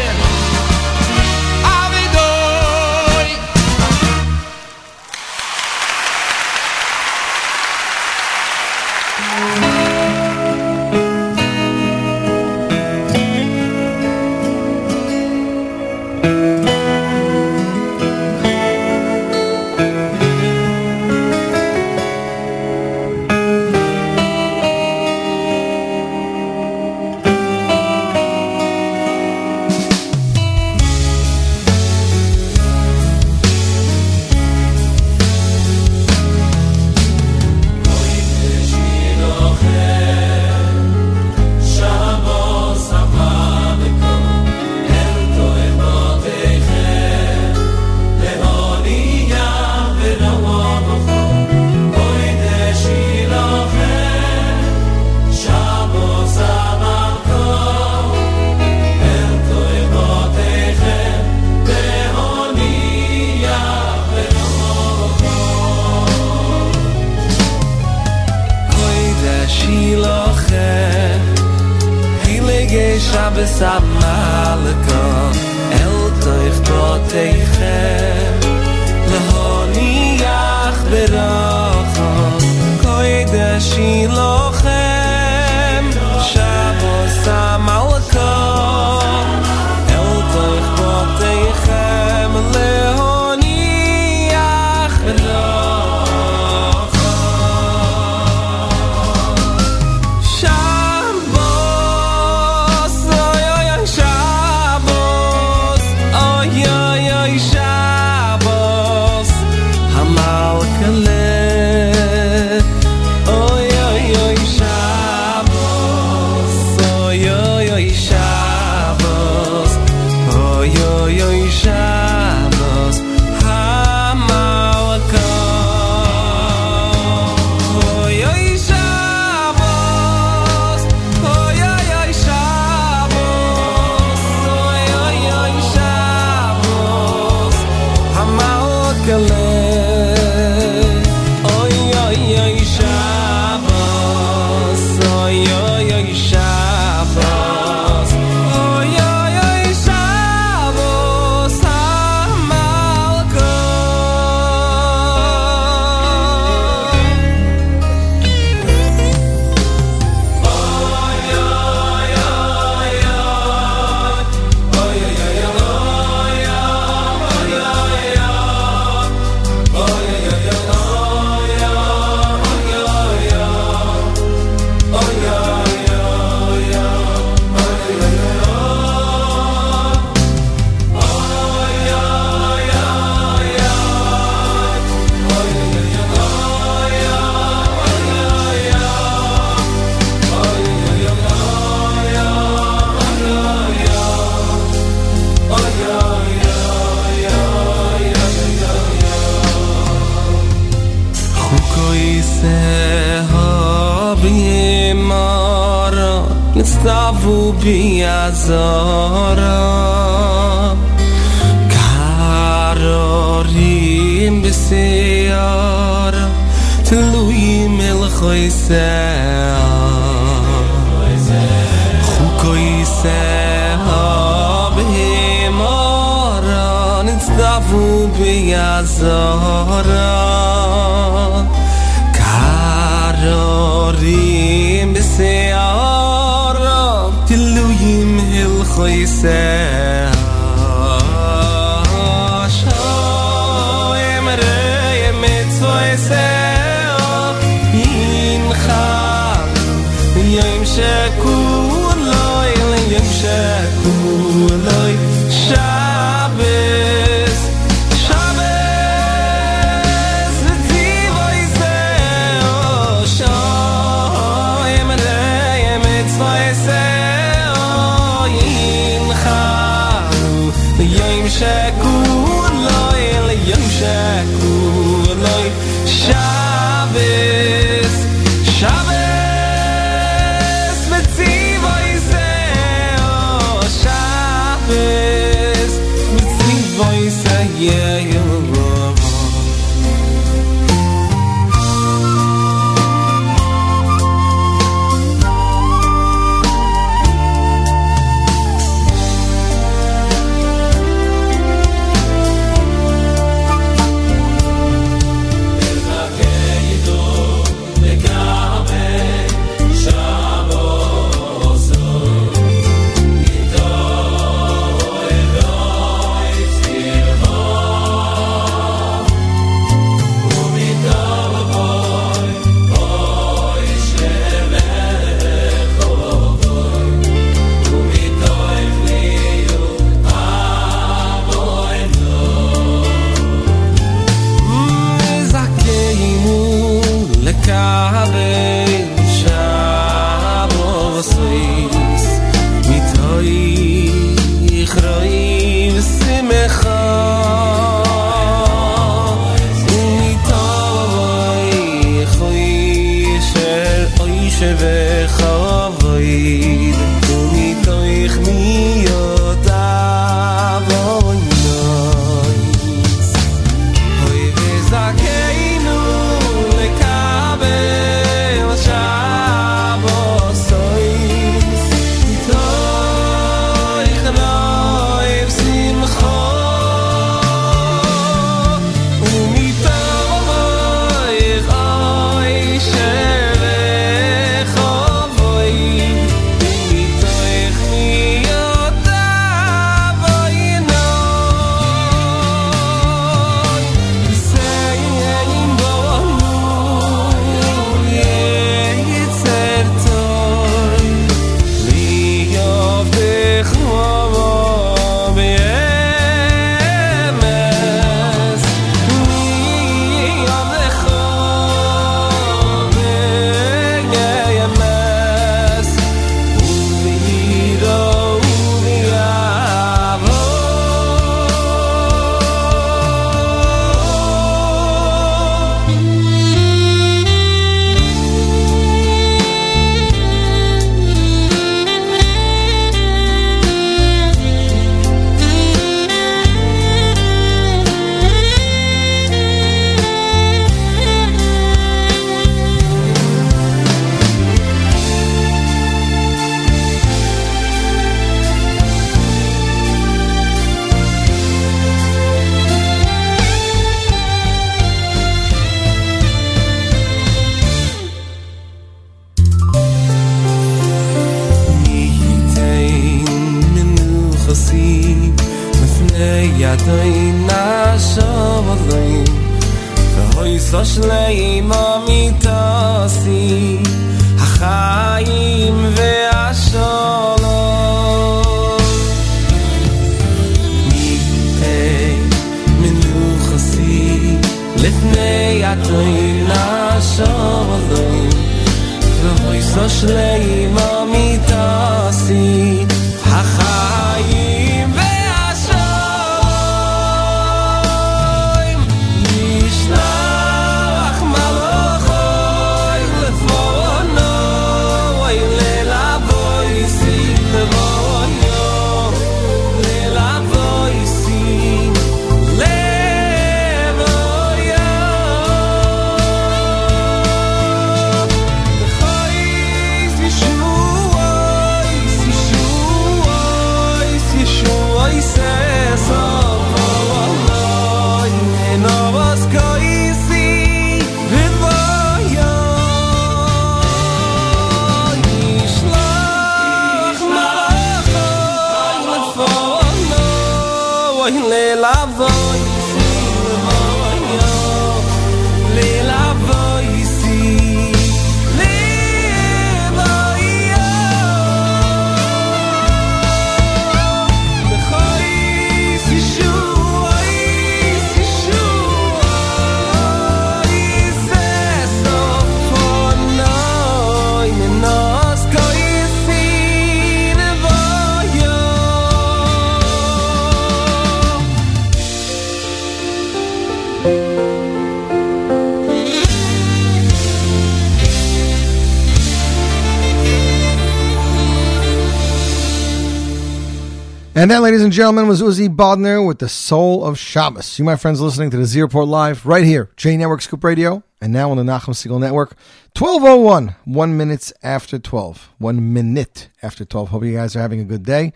ladies and gentlemen, was Uzi Bodner with the Soul of Shabbos. You, my friends, listening to the Z Report Live right here, J Network Scoop Radio, and now on the Nachum Segal Network. 1201, one minutes after 12. One minute after 12. Hope you guys are having a good day.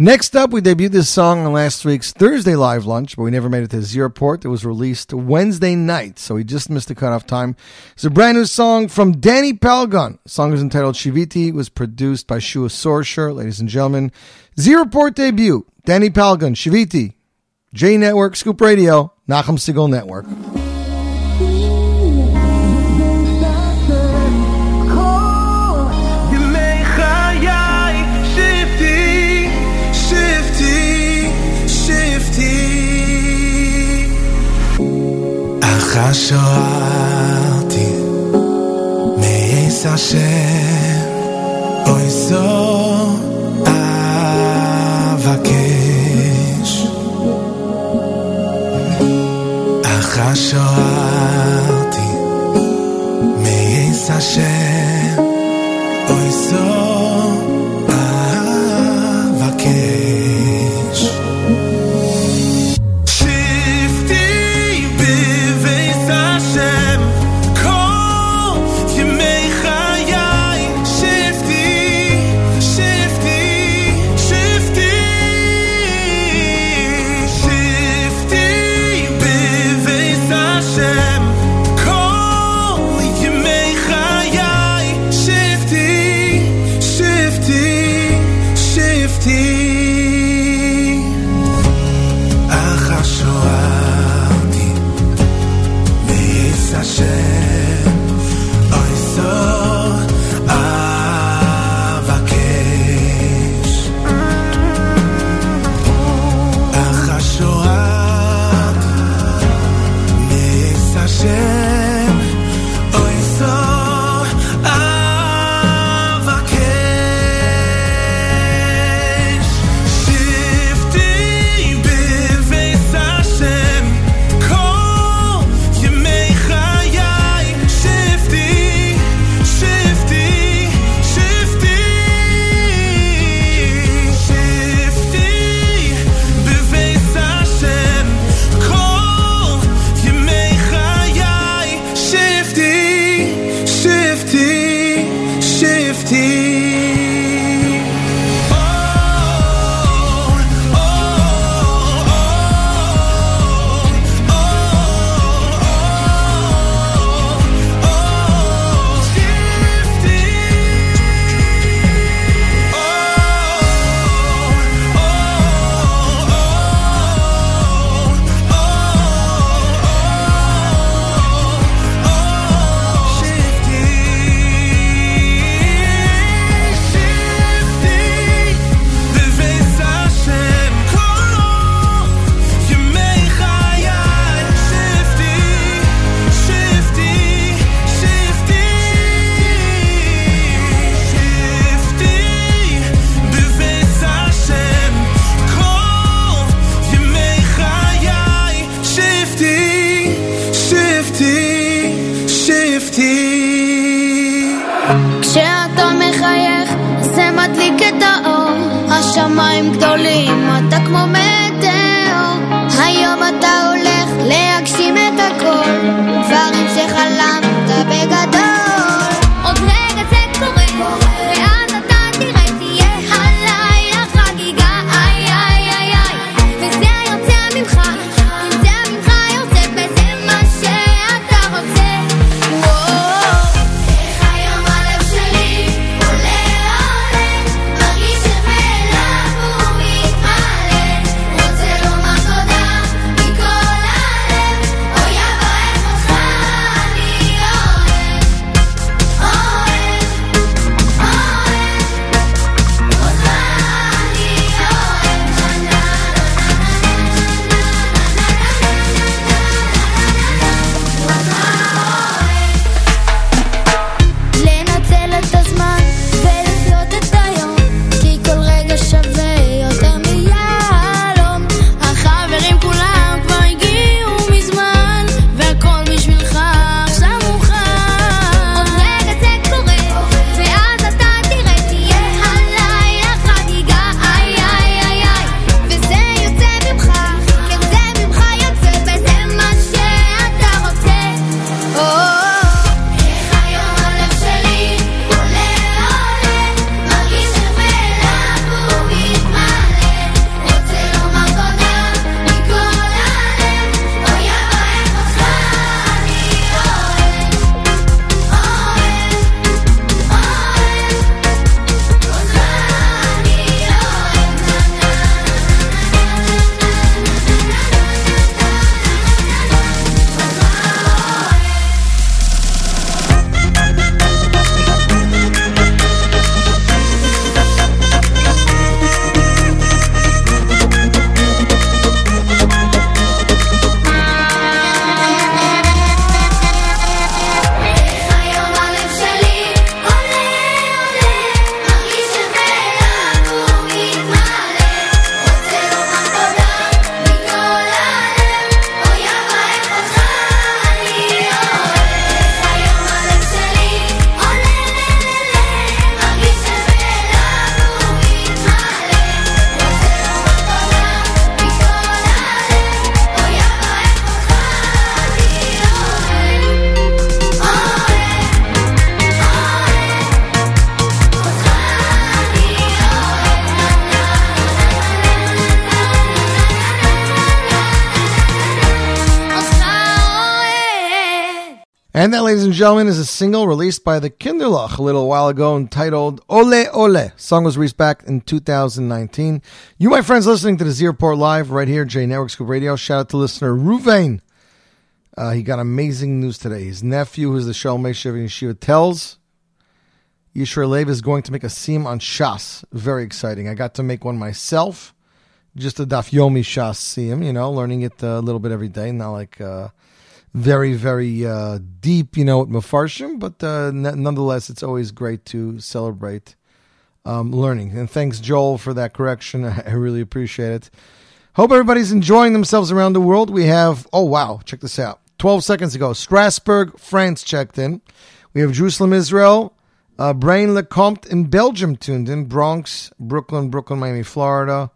Next up, we debuted this song on last week's Thursday live lunch, but we never made it to Z Report. It was released Wednesday night, so we just missed the cutoff time. It's a brand new song from Danny Palgon. The song is entitled Shiviti. Was produced by Shua Sorsher. Ladies and gentlemen, Z Report debut, Danny Palgon, Shiviti, J Network, Scoop Radio, Nachum Segal Network. אך השואלתי מייס השם אוי זו אבקש אך השואלתי מייס השם אוי זו gentlemen, is a single released by the Kinderlach a little while ago entitled Ole Ole. Song was released back in 2019. You, my friends, listening to the Z Report Live right here, J Network Scoop Radio. Shout out to listener Ruvain. Uh, he got amazing news today. His nephew, who's the Shalom Meshav Yeshiva, tells Yishra Lev is going to make a siyum on Shas. Very exciting. I got to make one myself. Just a Daf Yomi Shas siyum, you know, learning it a little bit every day, not like uh, very, very uh, deep, you know, at Mefarshim, but uh, n- nonetheless, it's always great to celebrate um, learning. And thanks, Joel, for that correction. I really appreciate it. Hope everybody's enjoying themselves around the world. We have, oh wow, check this out. 12 seconds ago, Strasbourg, France checked in. We have Jerusalem, Israel, uh, Braine-le-Comte in Belgium tuned in, Bronx, Brooklyn, Brooklyn, Miami, Florida,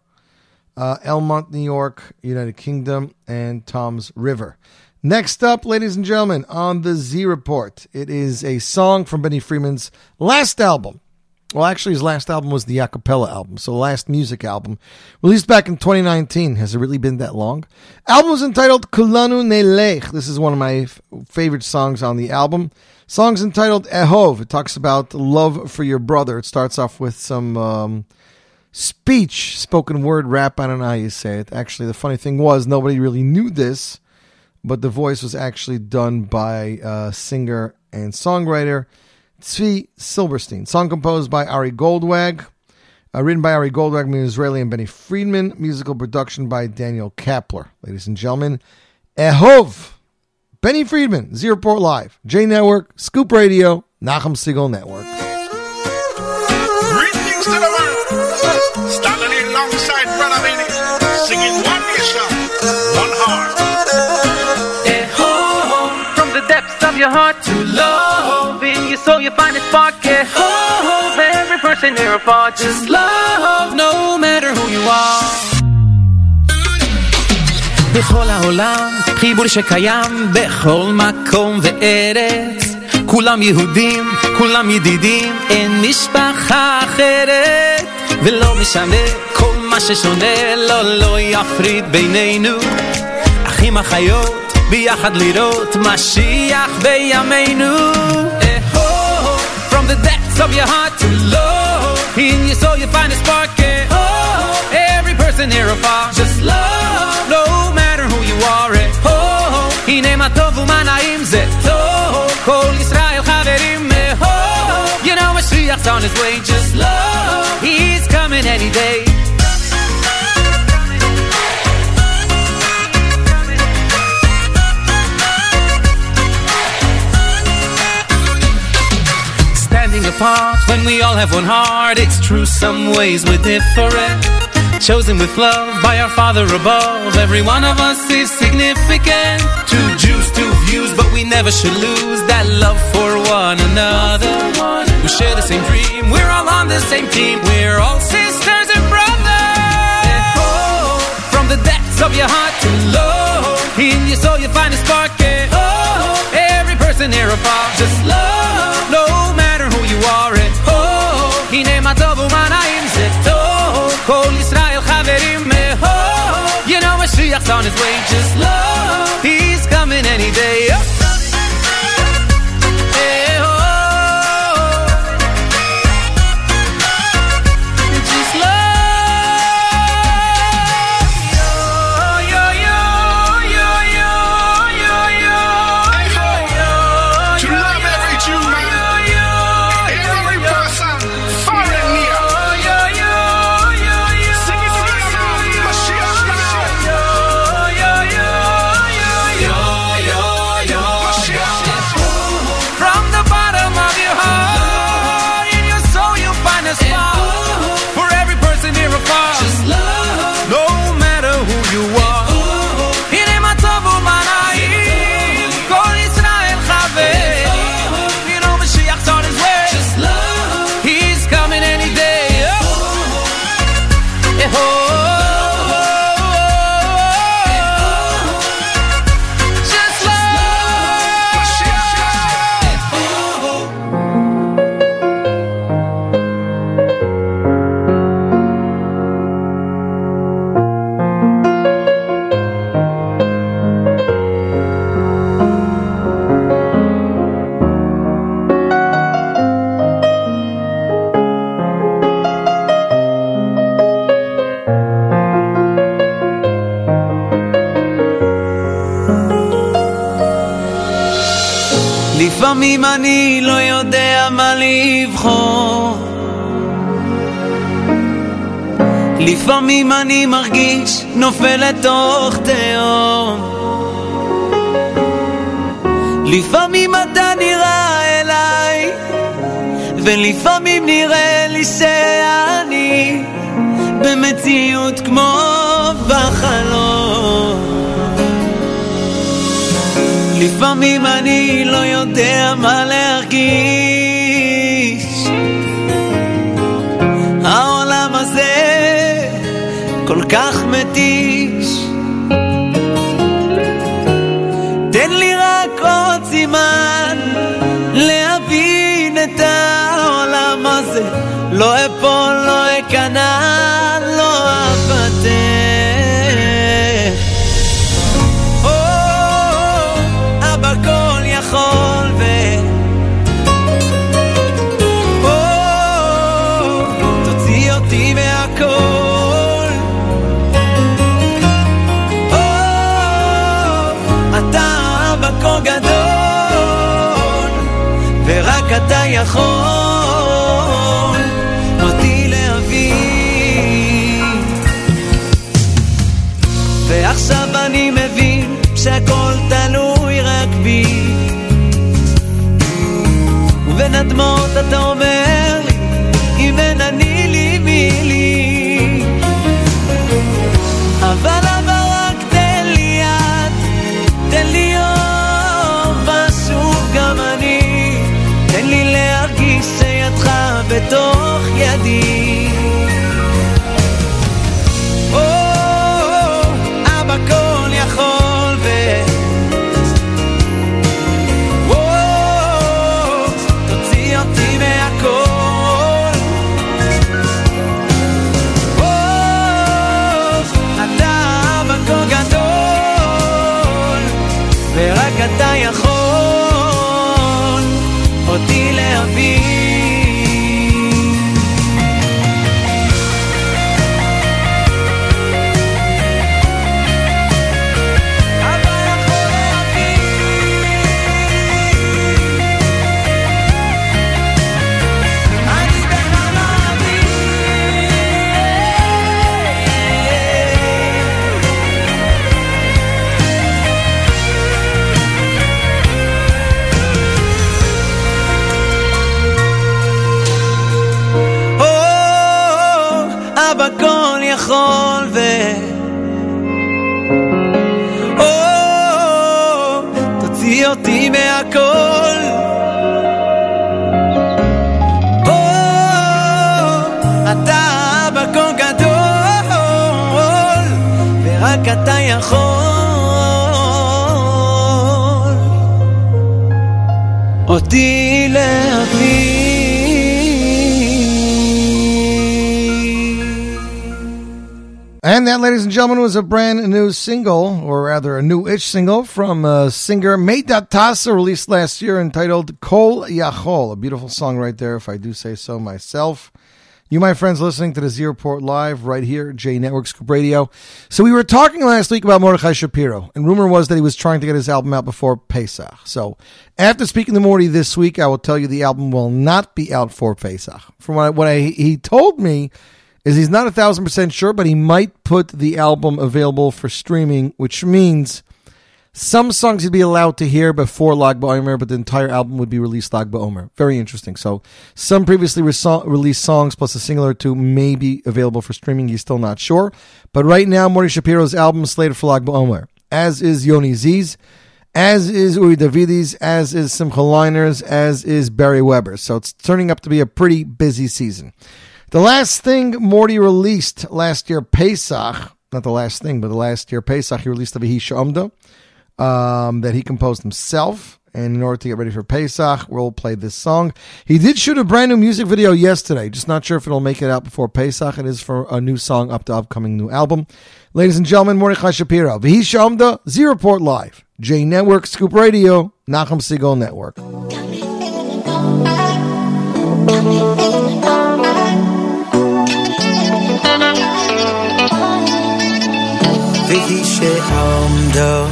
uh, Elmont, New York, United Kingdom, and Toms River. Next up, ladies and gentlemen, on the Z Report, it is a song from Benny Friedman's last album. Well, actually, his last album was the acapella album, so last music album, released back in 2019. Has it really been that long? Album was entitled Kulanu Nelech. This is one of my f- favorite songs on the album. Song's entitled Ehov. It talks about love for your brother. It starts off with some um, speech, spoken word rap. I don't know how you say it. Actually, the funny thing was nobody really knew this, but the voice was actually done by uh, singer and songwriter Tzvi Silberstein. Song composed by Ari Goldwag. Uh, written by Ari Goldwag, an Israeli, and Benny Friedman. Musical production by Daniel Kapler. Ladies and gentlemen, Ehov. Benny Friedman, Z Report Live, J Network, Scoop Radio, Nachum Segal Network. Greetings to the world. Standing alongside Brother Benny, singing one nation, one heart. of your heart to love in your soul you find a spark. Ehov, every person here apart, just love, no matter who you are. בכל העולם, חיבור שקיים בכל מקום וארץ. כולם יהודים, כולם ידידים, אין משפחה אחרת. ולא משנה כל מה ששונה, לא, לא יפריד בינינו. אחים אחיות, ביחד לראות משיח בימינו. Oh, from the depths of your heart to love, in your soul you find a spark. Oh, every person here apart, just love, no matter who you are. Oh, הנה מה טוב ומה נעים זה טוב, כל ישראל חברים מאהוב. You know Mashiach's on his way, just love, he's coming any day. Apart when we all have one heart. It's true, some ways we're different. Chosen with love by our Father above. Every one of us is significant. Two Jews, two views, but we never should lose that love for one another. We share the same dream, we're all on the same team. We're all sisters and brothers. From the depths of your heart to love. In your soul you find a spark. eh, Oh, every person here apart. Just love, matter who you are. And oh, הנה מה טוב ומה נעים זה טוב. כל ישראל חברים מאהוב. You know Mashiach's on his way. Just love, he's coming any day. Oh. לפעמים אני מרגיש נופל לתוך תהום. לפעמים אתה נראה אליי ולפעמים נראה לי שאני במציאות כמו בחלום. לפעמים אני לא יודע מה להרגיש כך מתיש. תן לי רק עוד סימן להבין את העולם הזה. לא אפול, לא אכנע, יכול הדמעות אתה אומר And that, ladies and gentlemen, was a brand new single, or rather a new-ish single from uh, singer Meydad Tasa, released last year, entitled Kol Yachol. A beautiful song right there, if I do say so myself. You, my friends, listening to the Z Report Live right here, J Network Scoop Radio. So we were talking last week about Mordechai Shapiro, and rumor was that he was trying to get his album out before Pesach. So after speaking to Morty this week, I will tell you the album will not be out for Pesach. From what, I, what I, he told me is he's not a thousand percent sure, but he might put the album available for streaming, which means some songs you'd be allowed to hear before Lag BaOmer, but the entire album would be released Lag BaOmer. Very interesting. So some previously reso- released songs plus a single or two may be available for streaming. He's still not sure. But right now, Morty Shapiro's album is slated for Lag BaOmer, as is Yoni Z's, as is Uri Davidi's, as is Simcha Leiner's, as is Barry Weber. So it's turning up to be a pretty busy season. The last thing Morty released last year, Pesach, not the last thing, but the last year, Pesach, he released the Vihisha Umda um, that he composed himself. And in order to get ready for Pesach, we'll play this song. He did shoot a brand new music video yesterday. Just not sure if it'll make it out before Pesach. It is for a new song up to upcoming new album. Ladies and gentlemen, Mordechai Shapiro, Vihisha Umda, Z Report Live, J Network, Scoop Radio, Nachum Segal Network. Ve hiç şey amda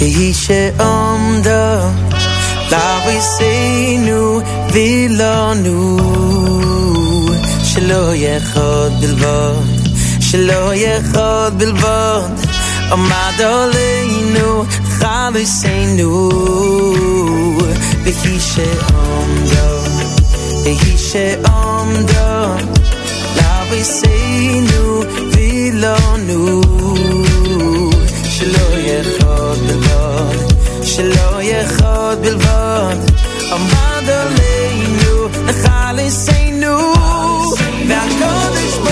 Ve hiç şey amda Lavi seinu vilanu שלא יחוד בלבד, שלא יחוד בלבד, עמד עלינו חלוסנו, והיא שעומדו, והיא שעומדו, לביסנו ולנו. שלא יהיה חוד בלבד, שלא יהיה חוד בלבד. עמד עלינו, נחל עשינו, והקודש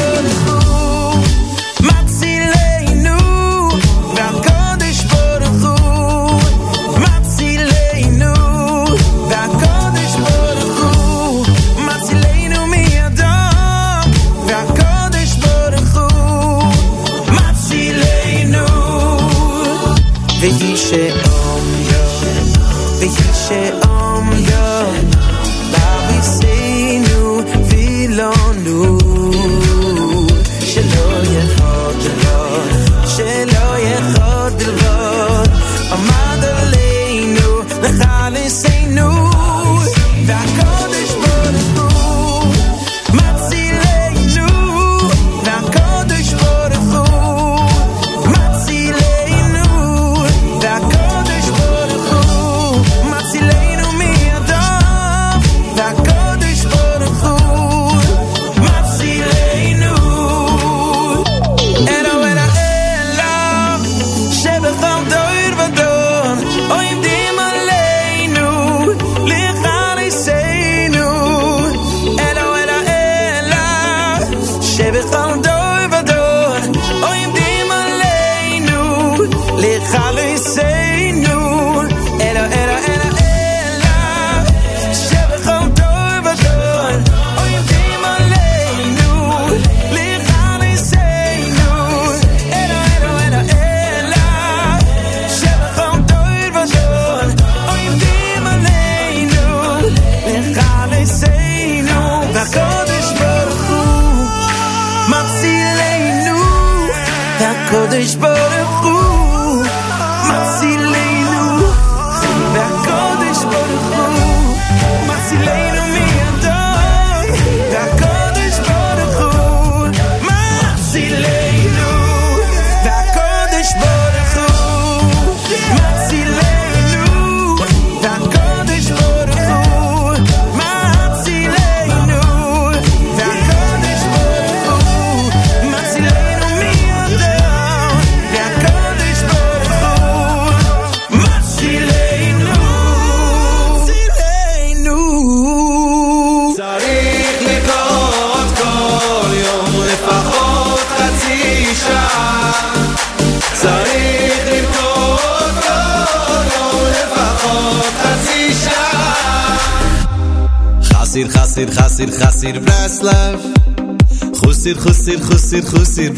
خسر خسر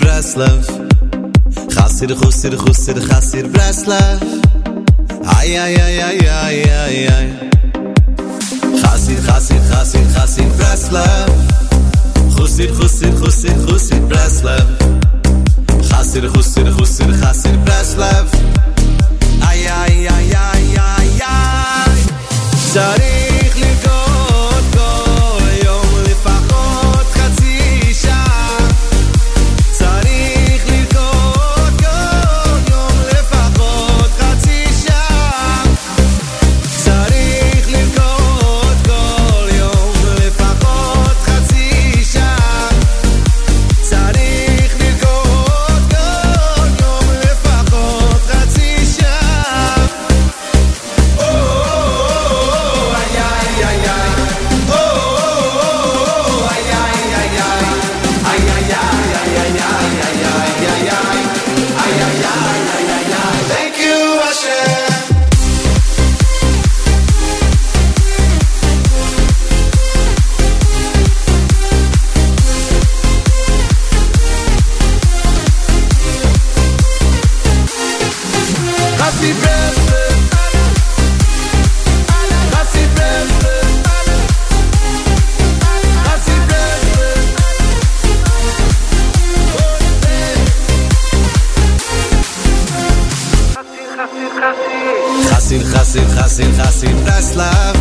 Hassid, Hassid, Hassid, Hassid, Breslau.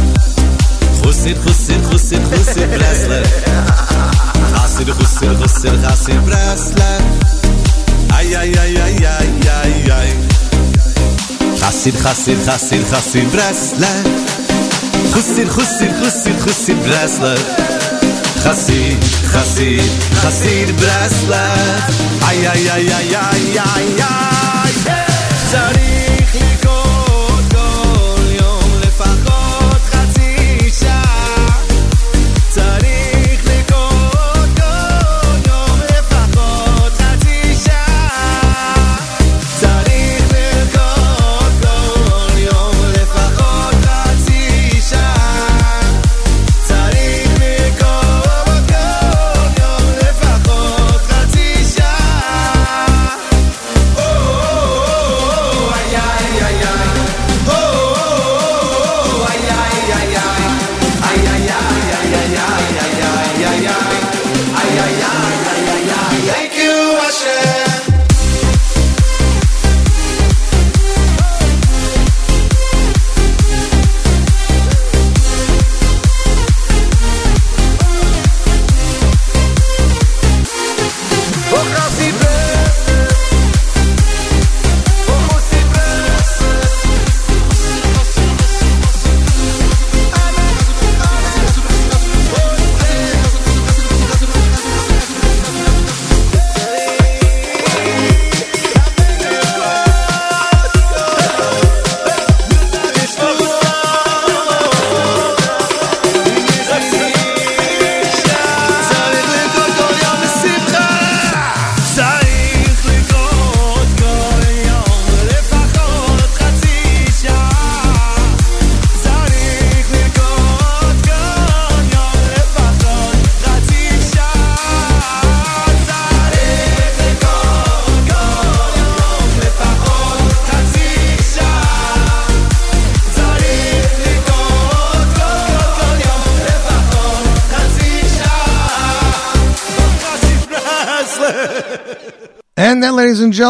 Russid, Russid, Russid, Russid, Breslau. Hassid, Russid, Russid, Hassid, Breslau. Ai, ai, ai, ai, ai, ai, ai. חסיד חסיד חסיד חסיד ברסלב חסיד חסיד חסיד חסיד ברסלב חסיד חסיד חסיד ברסלב איי איי איי איי איי איי איי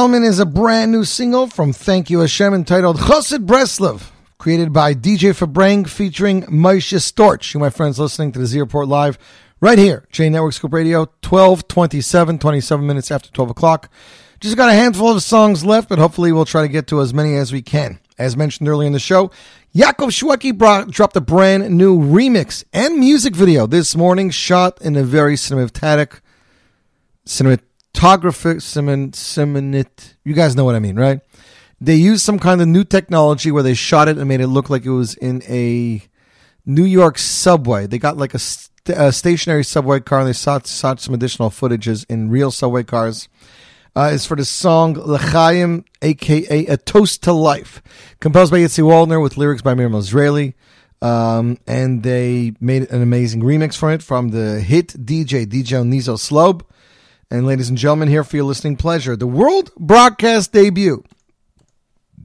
gentlemen, is a brand new single from Thank You Hashem entitled Chosid Breslov, created by DJ Fabrang featuring Moshe Storch. You, my friends, listening to the Z Report Live right here, J Network Scoop Radio, 12 27, 27 minutes after 12 o'clock. Just got a handful of songs left, but hopefully we'll try to get to as many as we can. As mentioned earlier in the show, Yaakov Shwekey brought, dropped a brand new remix and music video this morning, shot in a very cinematic, cinematic, cinematographic, cinemat, cinemat, you guys know what I mean, right? They used some kind of new technology where they shot it and made it look like it was in a New York subway. They got like a, st- a stationary subway car and they shot, shot some additional footages in real subway cars. Uh, for the song L'chaim, aka A Toast to Life, composed by Yitzi Waldner with lyrics by Miriam Israeli. Um, and they made an amazing remix for it from the hit DJ, DJ Nizo Slob. And ladies and gentlemen, here for your listening pleasure, the world broadcast debut.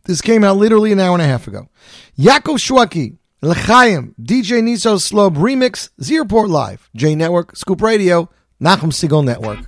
This came out literally an hour and a half ago. Yaakov Shwekey, L'chaim, DJ Niso Slob remix, Z Report Live, J Network, Scoop Radio, Nachum Segal Network.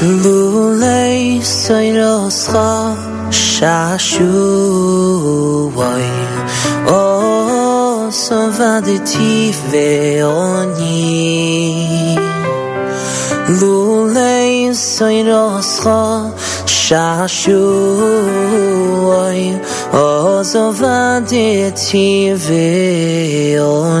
lulei sayroscha shashuoy o savaditi veoni lulei sayroscha shashuoy o savaditi veoni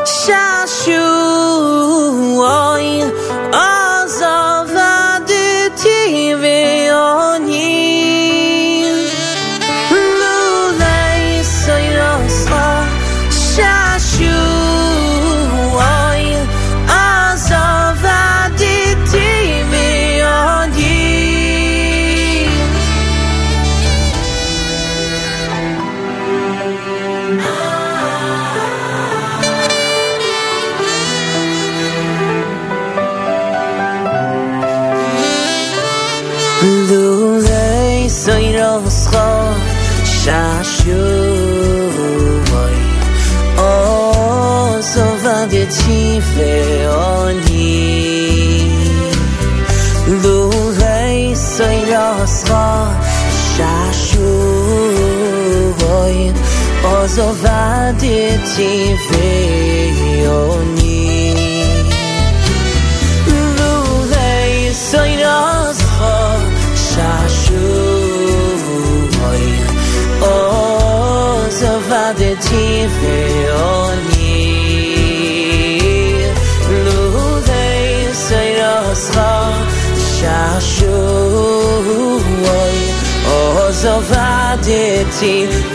Shashu, oi, ozon. ζοβάτιτσι βεϊονί Λουδέι σοϊνός χω σασούι Ο ζοβάτιτσι βεϊονί Λουδέι σοϊνός χω σασούι Ο ζοβάτιτσι βεϊονί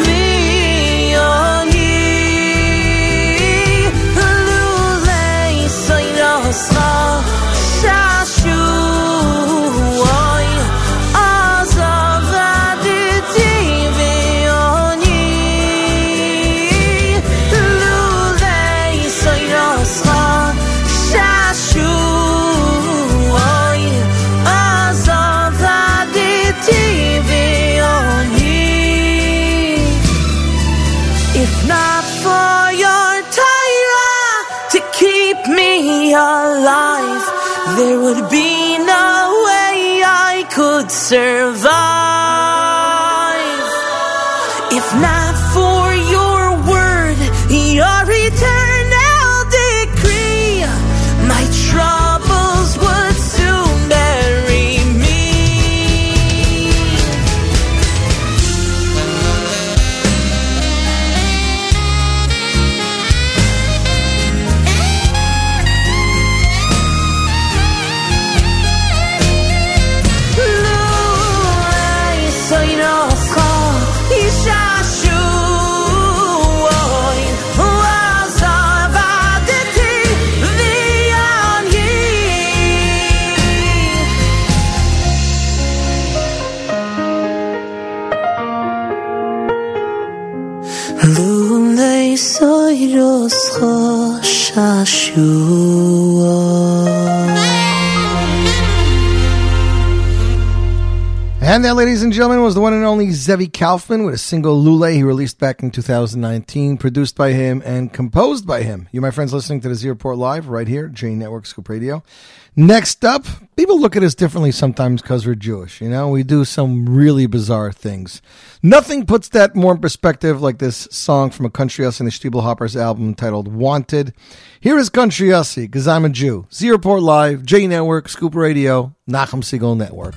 Shashuoi. And that, ladies and gentlemen, was the one and only Zevi Kaufman with a single Lule he released back in 2019, produced by him and composed by him. You, my friends, listening to the Z Report Live right here, J Network Scoop Radio. Next up, people look at us differently sometimes because we're Jewish. You know, we do some really bizarre things. Nothing puts that more in perspective like this song from a Country Yossi and the Shteeble Hoppers album titled Wanted. Here is Country Yossi, because I'm a Jew. Z Report Live, J Network, Scoop Radio, Nachum Segal Network.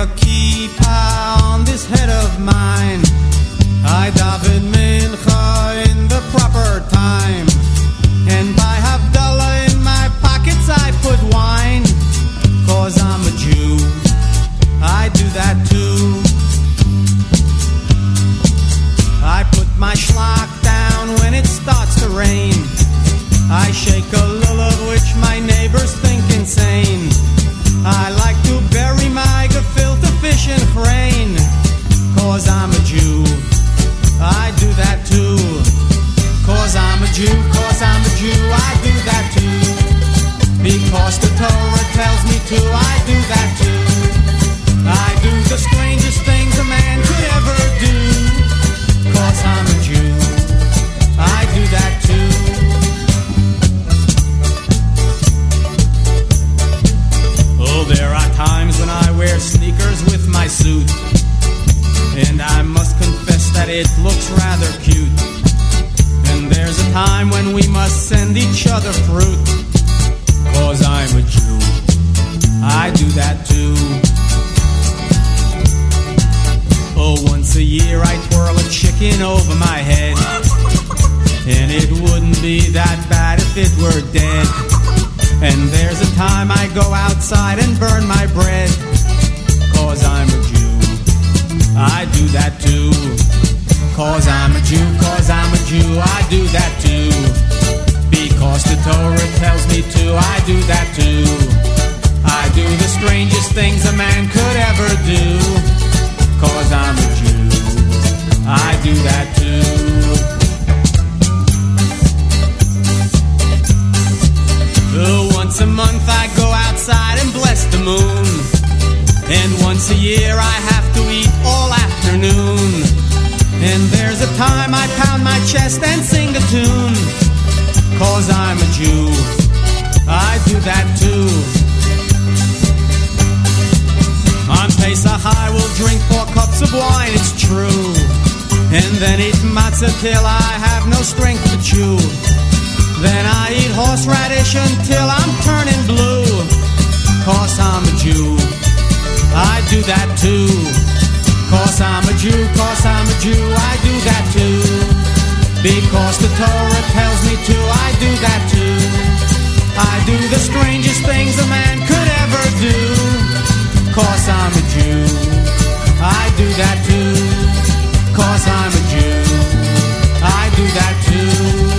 A kippah on this head of mine. I daven mincha in the proper time. And by Havdalah in my pockets I put wine. Cause I'm a Jew. I do that too. I put my schlock down when it starts to rain. I shake a lulav which my neighbors think insane. I Cause I'm a Jew. I do that too. Cause I'm a Jew, cause I'm a Jew, I do that too. Because the Torah tells me to, I do that too. I do the strangest things a man could ever do. Cause I'm a Jew. I do that too. Oh, there are times when I wear sneakers with my suit. And I must confess that it looks rather cute. And there's a time when we must send each other fruit. Cause I'm a Jew. I do that too. Oh, once a year I twirl a chicken over my head. And it wouldn't be that bad if it were dead. And there's a time I go outside and burn my bread. Cause I'm. I do that too. Cause I'm a Jew, cause I'm a Jew, I do that too. Because the Torah tells me to, I do that too. I do the strangest things a man could ever do. Cause I'm a Jew. I do that too. Oh, once a month I go outside and bless the moon. And once a year I have to eat all afternoon. And there's a time I pound my chest and sing a tune. Cause I'm a Jew. I do that too. On Pesach I will drink four cups of wine, it's true. And then eat matzah till I have no strength to chew. Then I eat horseradish until I'm turning blue. Cause I'm a Jew. I do that too. Cause I'm a Jew, cause I'm a Jew, I do that too. Because the Torah tells me to, I do that too. I do the strangest things a man could ever do. Cause I'm a Jew. I do that too. Cause I'm a Jew. I do that too.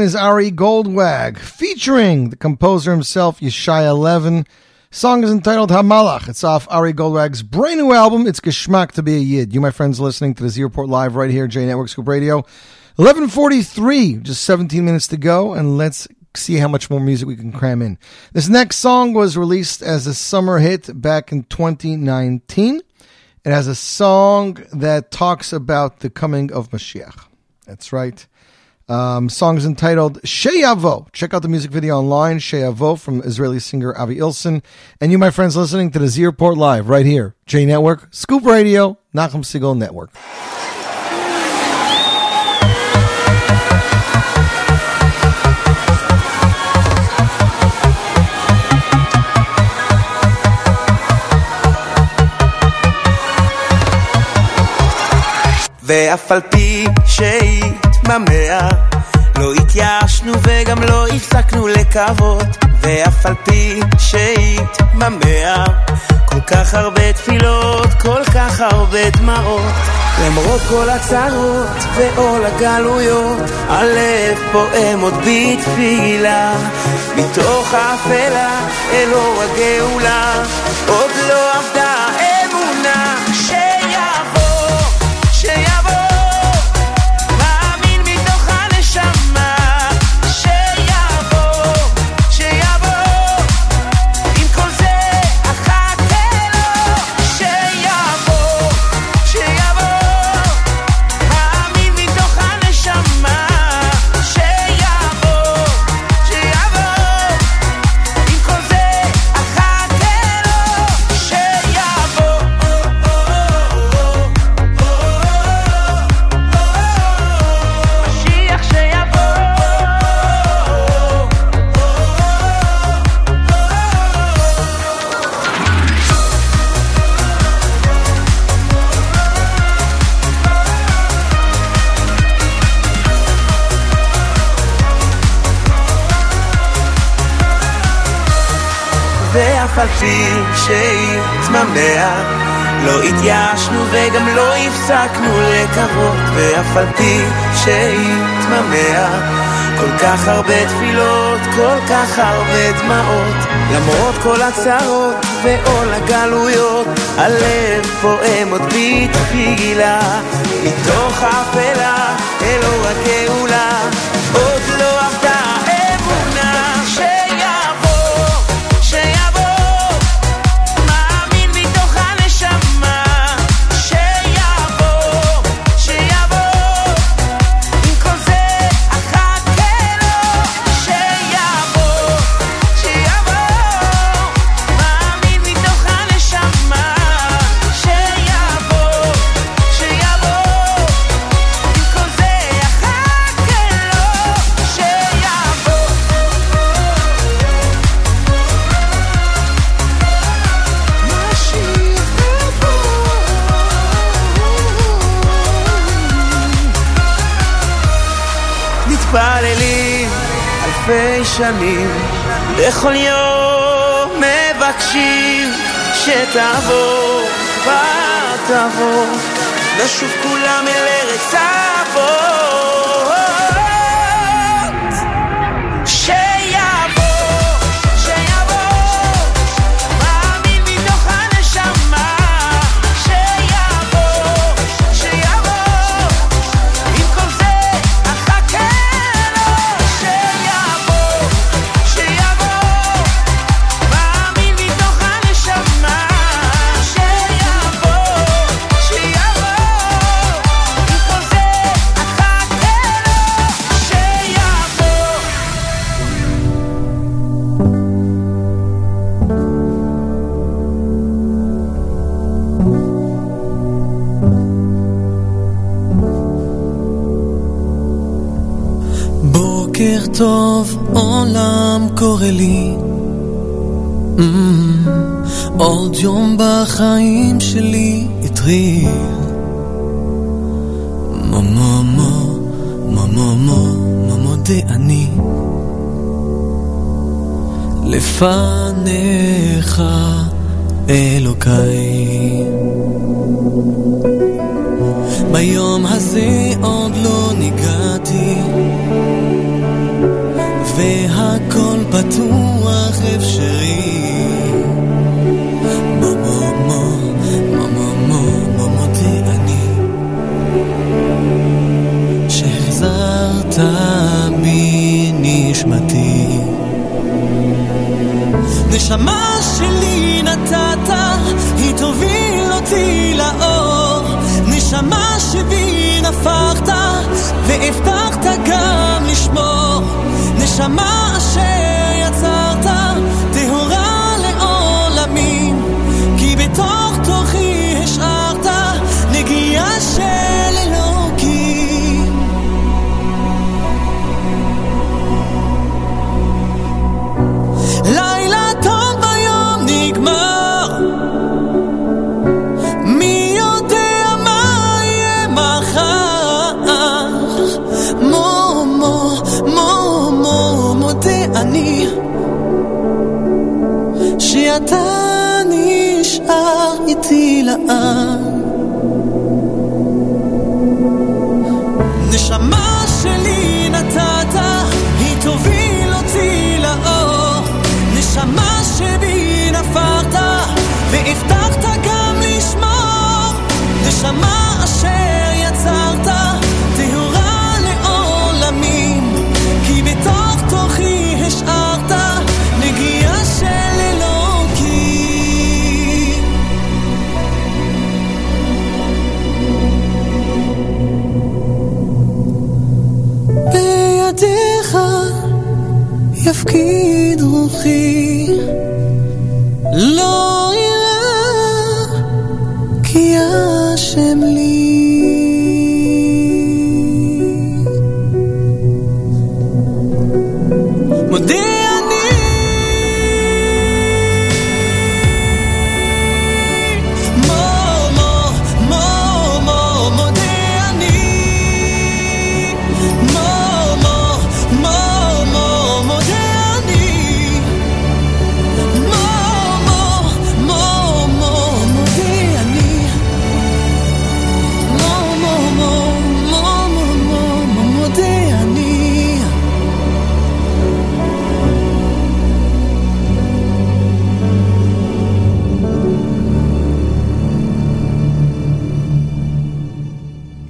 Is Ari Goldwag featuring the composer himself, Yeshaya Levin. Song is entitled Hamalach. It's off Ari Goldwag's brand new album. It's Geschmack to be a Yid. You, my friends, listening to the Z Live right here, J Network Scoop Radio. 1143, just 17 minutes to go, and let's see how much more music we can cram in. This next song was released as a summer hit back in 2019. It has a song that talks about the coming of Mashiach. That's right. Um, song is entitled Sheyavo. Check out the music video online, Sheyavo, from Israeli singer Avi Ilson. And you, my friends, listening to the Z Report Live right here, J Network, Scoop Radio, Nachum Segal Network. ואף על פי שהיא שהתממע לא התייאשנו וגם לא הפסקנו לקוות ואף על פי שהתממע כל כך הרבה תפילות, כל כך הרבה דמעות. למרות כל הצרות ועול הגלויות הלב פועם עוד בתפילה. מתוך האפלה אל אור הגאולה עוד לא עבדה ואף על פי שהתממע לא התייאשנו וגם לא הפסקנו לקוות ואף על פי שהתממע כל כך הרבה תפילות, כל כך הרבה דמעות למרות כל הצרות ועול הגלויות הלב פועם עוד בתפילה מתוך האפלה אל אור הגאולה שנים, בכל יום מבקשים שתבוא, כבר תבוא, נשוב כולם אל ארץ אבות. קורה לי? Mm-hmm. עוד יום בחיים שלי התחיל. ממו מו, ממו מו, די אני לפניך אלוקיי. ביום הזה עוד לא ניגעתי. וה... פתוח אפשרי מה מה מה, מה מודה אני שהחזרת בי נשמה שלי נתת, היא תוביל אותי לאור. נשמה שבי נפחת, והבטחת גם לשמור. נשמה שאתה נשאר איתי לעד fugir do rio.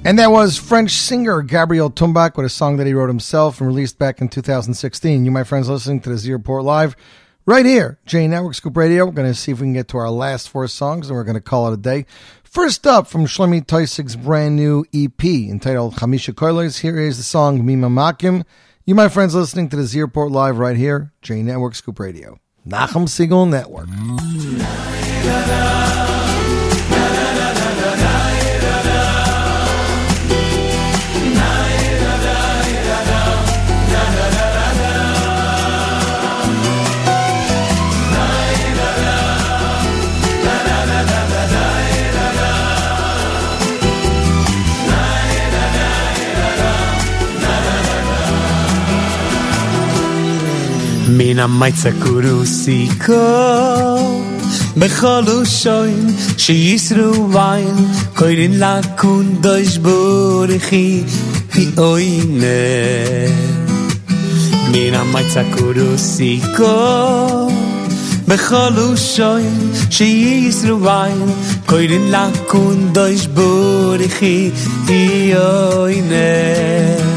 And that was French singer Gabriel Tumbach with a song that he wrote himself and released back in 2016. You, my friends, listening to the Z Report Live right here, J Network Scoop Radio. We're going to see if we can get to our last four songs and we're going to call it a day. First up from Shlomi Toisig's brand new EP entitled Hamisha Koilers, here is the song Mima Makim. You, my friends, listening to the Z Report Live right here, J Network Scoop Radio. Nachum Segal Network. Mm. מן המייצה קורוסיקו בכל אושוין שיסרו ויין קוירין לקון דויש בורכי פי אוינה מן המייצה קורוסיקו בכל אושוין שיסרו ויין קוירין לקון דויש בורכי פי אוינה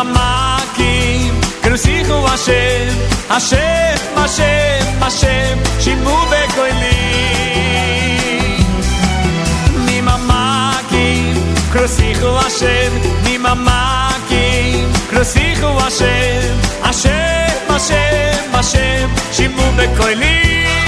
Shamakim, Crucijo Hashem, Hashem, Hashem, Hashem, Shimu Bekoili. Mi Mamakim, Crucijo Hashem, Mi Mamakim, Crucijo Hashem, Hashem, Hashem, Hashem, Shimu Bekoili.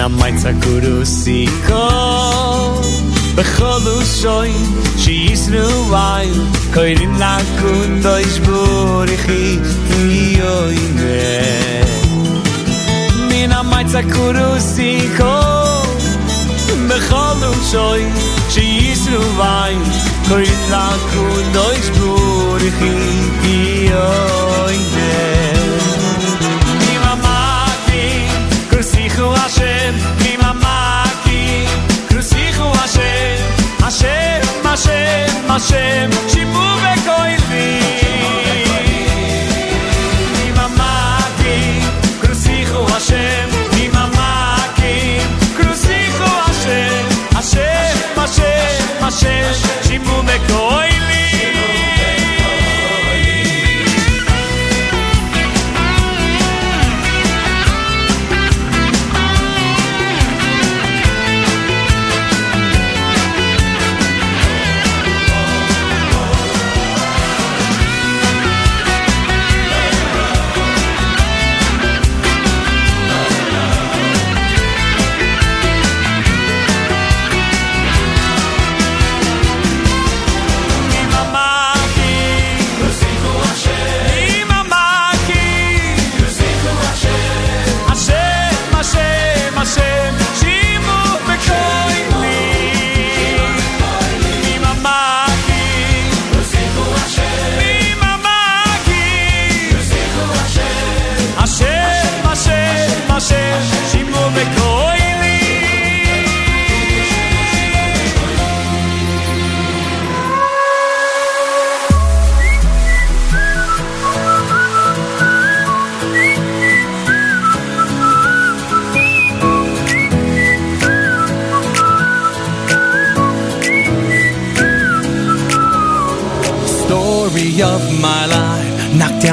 in a maitza kuru si ko Bechol ushoi Shi yisru ayu Koirin lakun do ishburi chi Yoi ne Min a maitza kuru si ko Bechol ushoi Shi yisru ayu Koirin lakun do ishburi chi Yoi ne crucijo Hashem, Hashem, Hashem, Hashem, Hashem, crucijo Hashem, Hashem, Hashem, Hashem, Hashem, bekoili.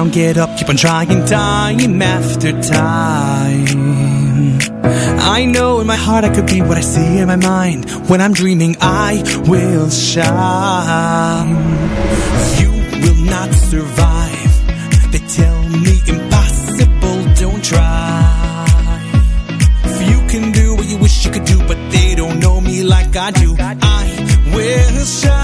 Down, get up, keep on trying, time after time. I know in my heart I could be what I see in my mind. When I'm dreaming, I will shine. You will not survive. They tell me impossible, don't try. If you can do what you wish you could do, but they don't know me like I do, I will shine.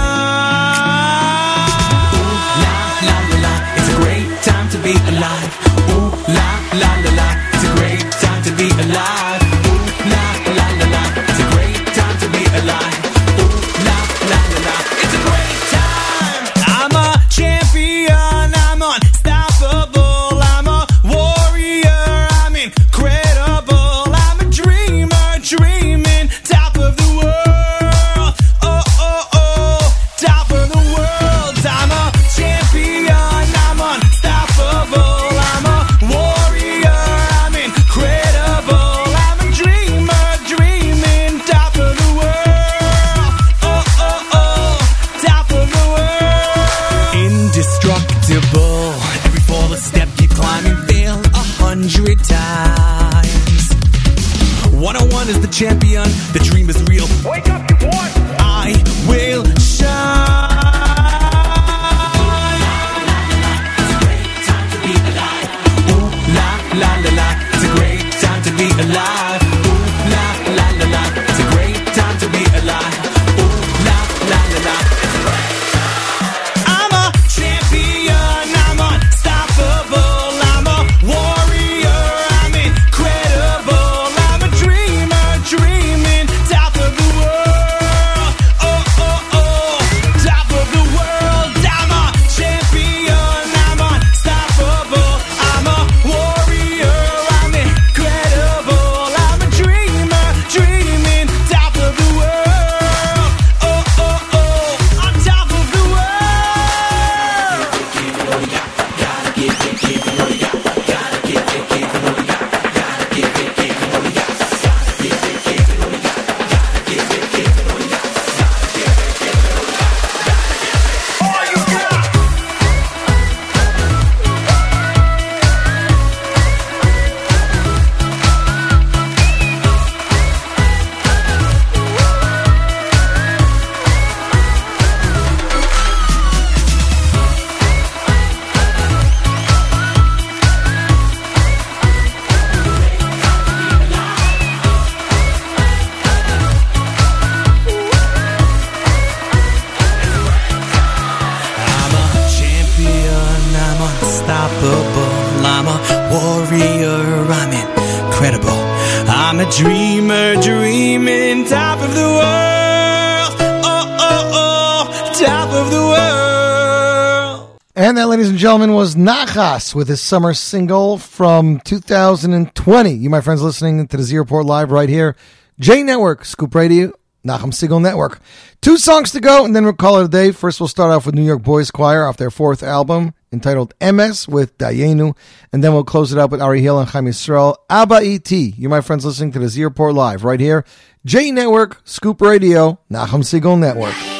With his summer single from 2020. You, my friends, listening to the Z Report Live right here. J Network, Scoop Radio, Nachum Segal Network. Two songs to go, and then we'll call it a day. First, we'll start off with New York Boys Choir off their fourth album entitled MS with Dayenu. And then we'll close it up with Ari Hill and Chaim Yisrael. Abba E.T. You, my friends, listening to the Z Report Live right here. J Network, Scoop Radio, Nachum Segal Network.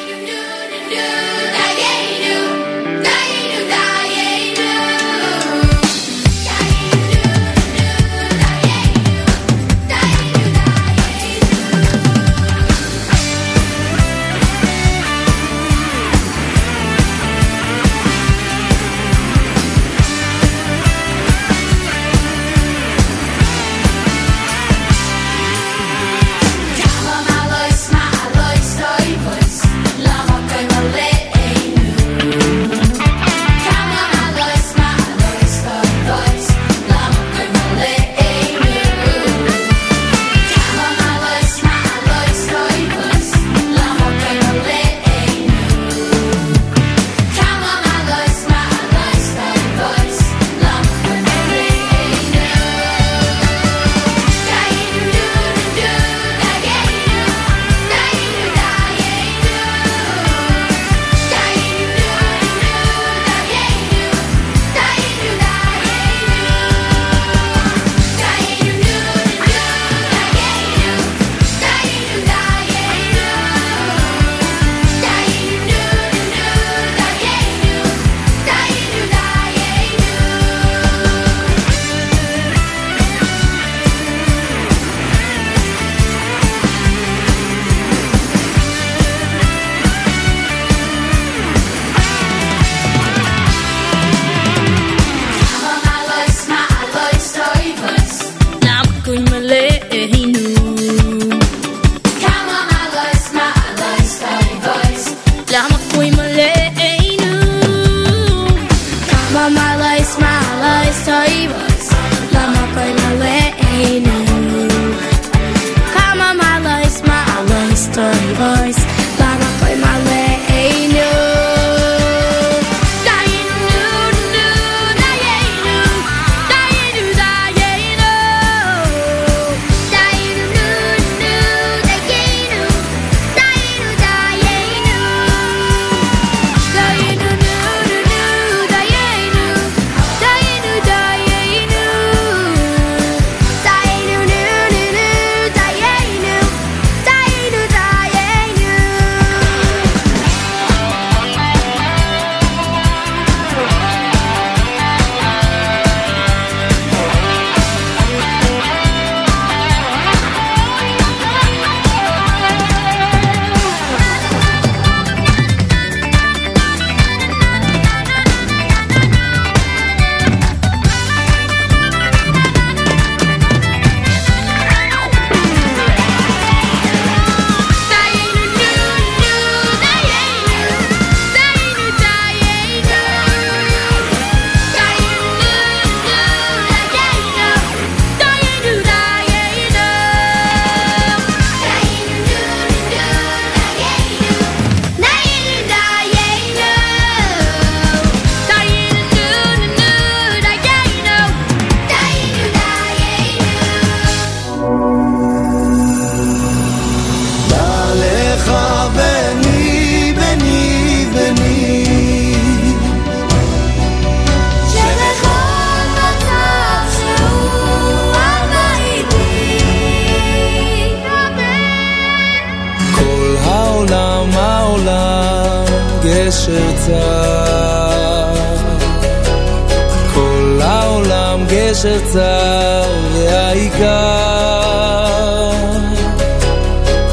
כל העולם גשר צר והעיקר.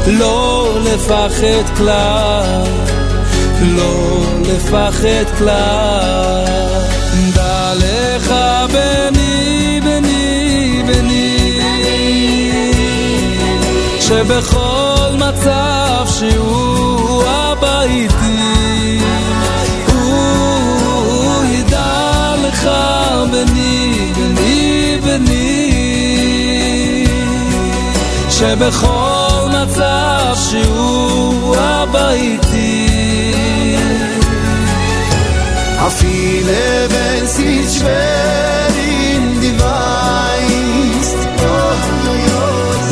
לא לפחד כלל לא לפחד כלל. דע לך בני בני בני שבכל מצב שהוא אבא שבכל מצב שהוא אבא איתי Viele, wenn sie schwer in die weißt,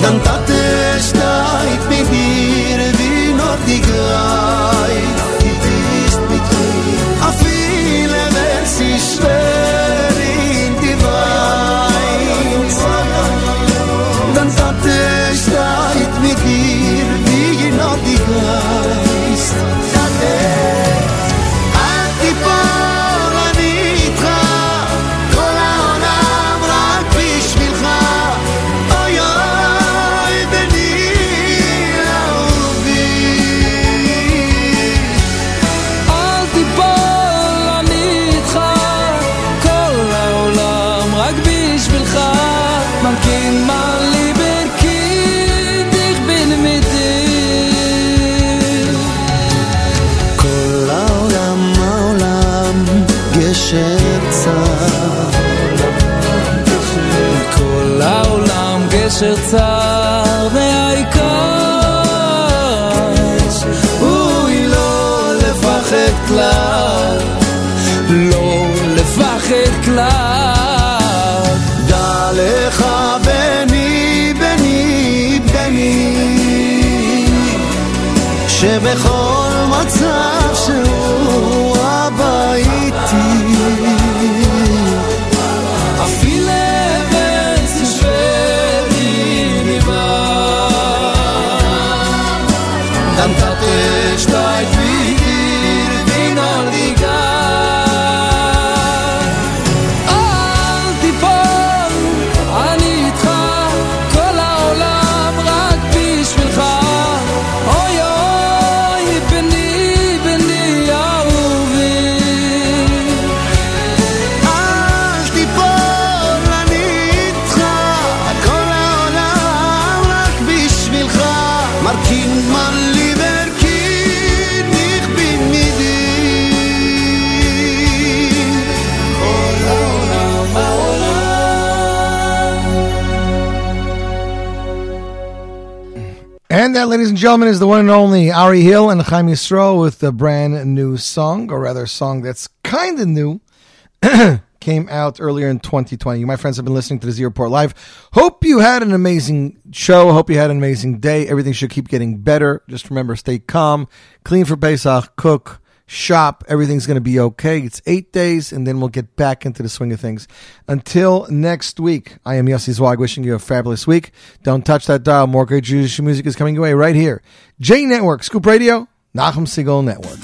dann tat er steigt mit dir wie noch die Greif. 实在。Gentlemen, is the one and only Ari Hill and Chaim Yisrael with the brand new song, or rather, a song that's kind of new. Came out earlier in 2020. You, my friends, have been listening to the Z Report Live. Hope you had an amazing show. Hope you had an amazing day. Everything should keep getting better. Just remember, stay calm, clean for Pesach, cook, shop. Everything's going to be okay. It's eight days, and then we'll get back into the swing of things. Until next week, I am Yossi Zweig wishing you a fabulous week. Don't touch that dial. More great Jewish music is coming your way right here. J Network, Scoop Radio, Nachum Segal Network.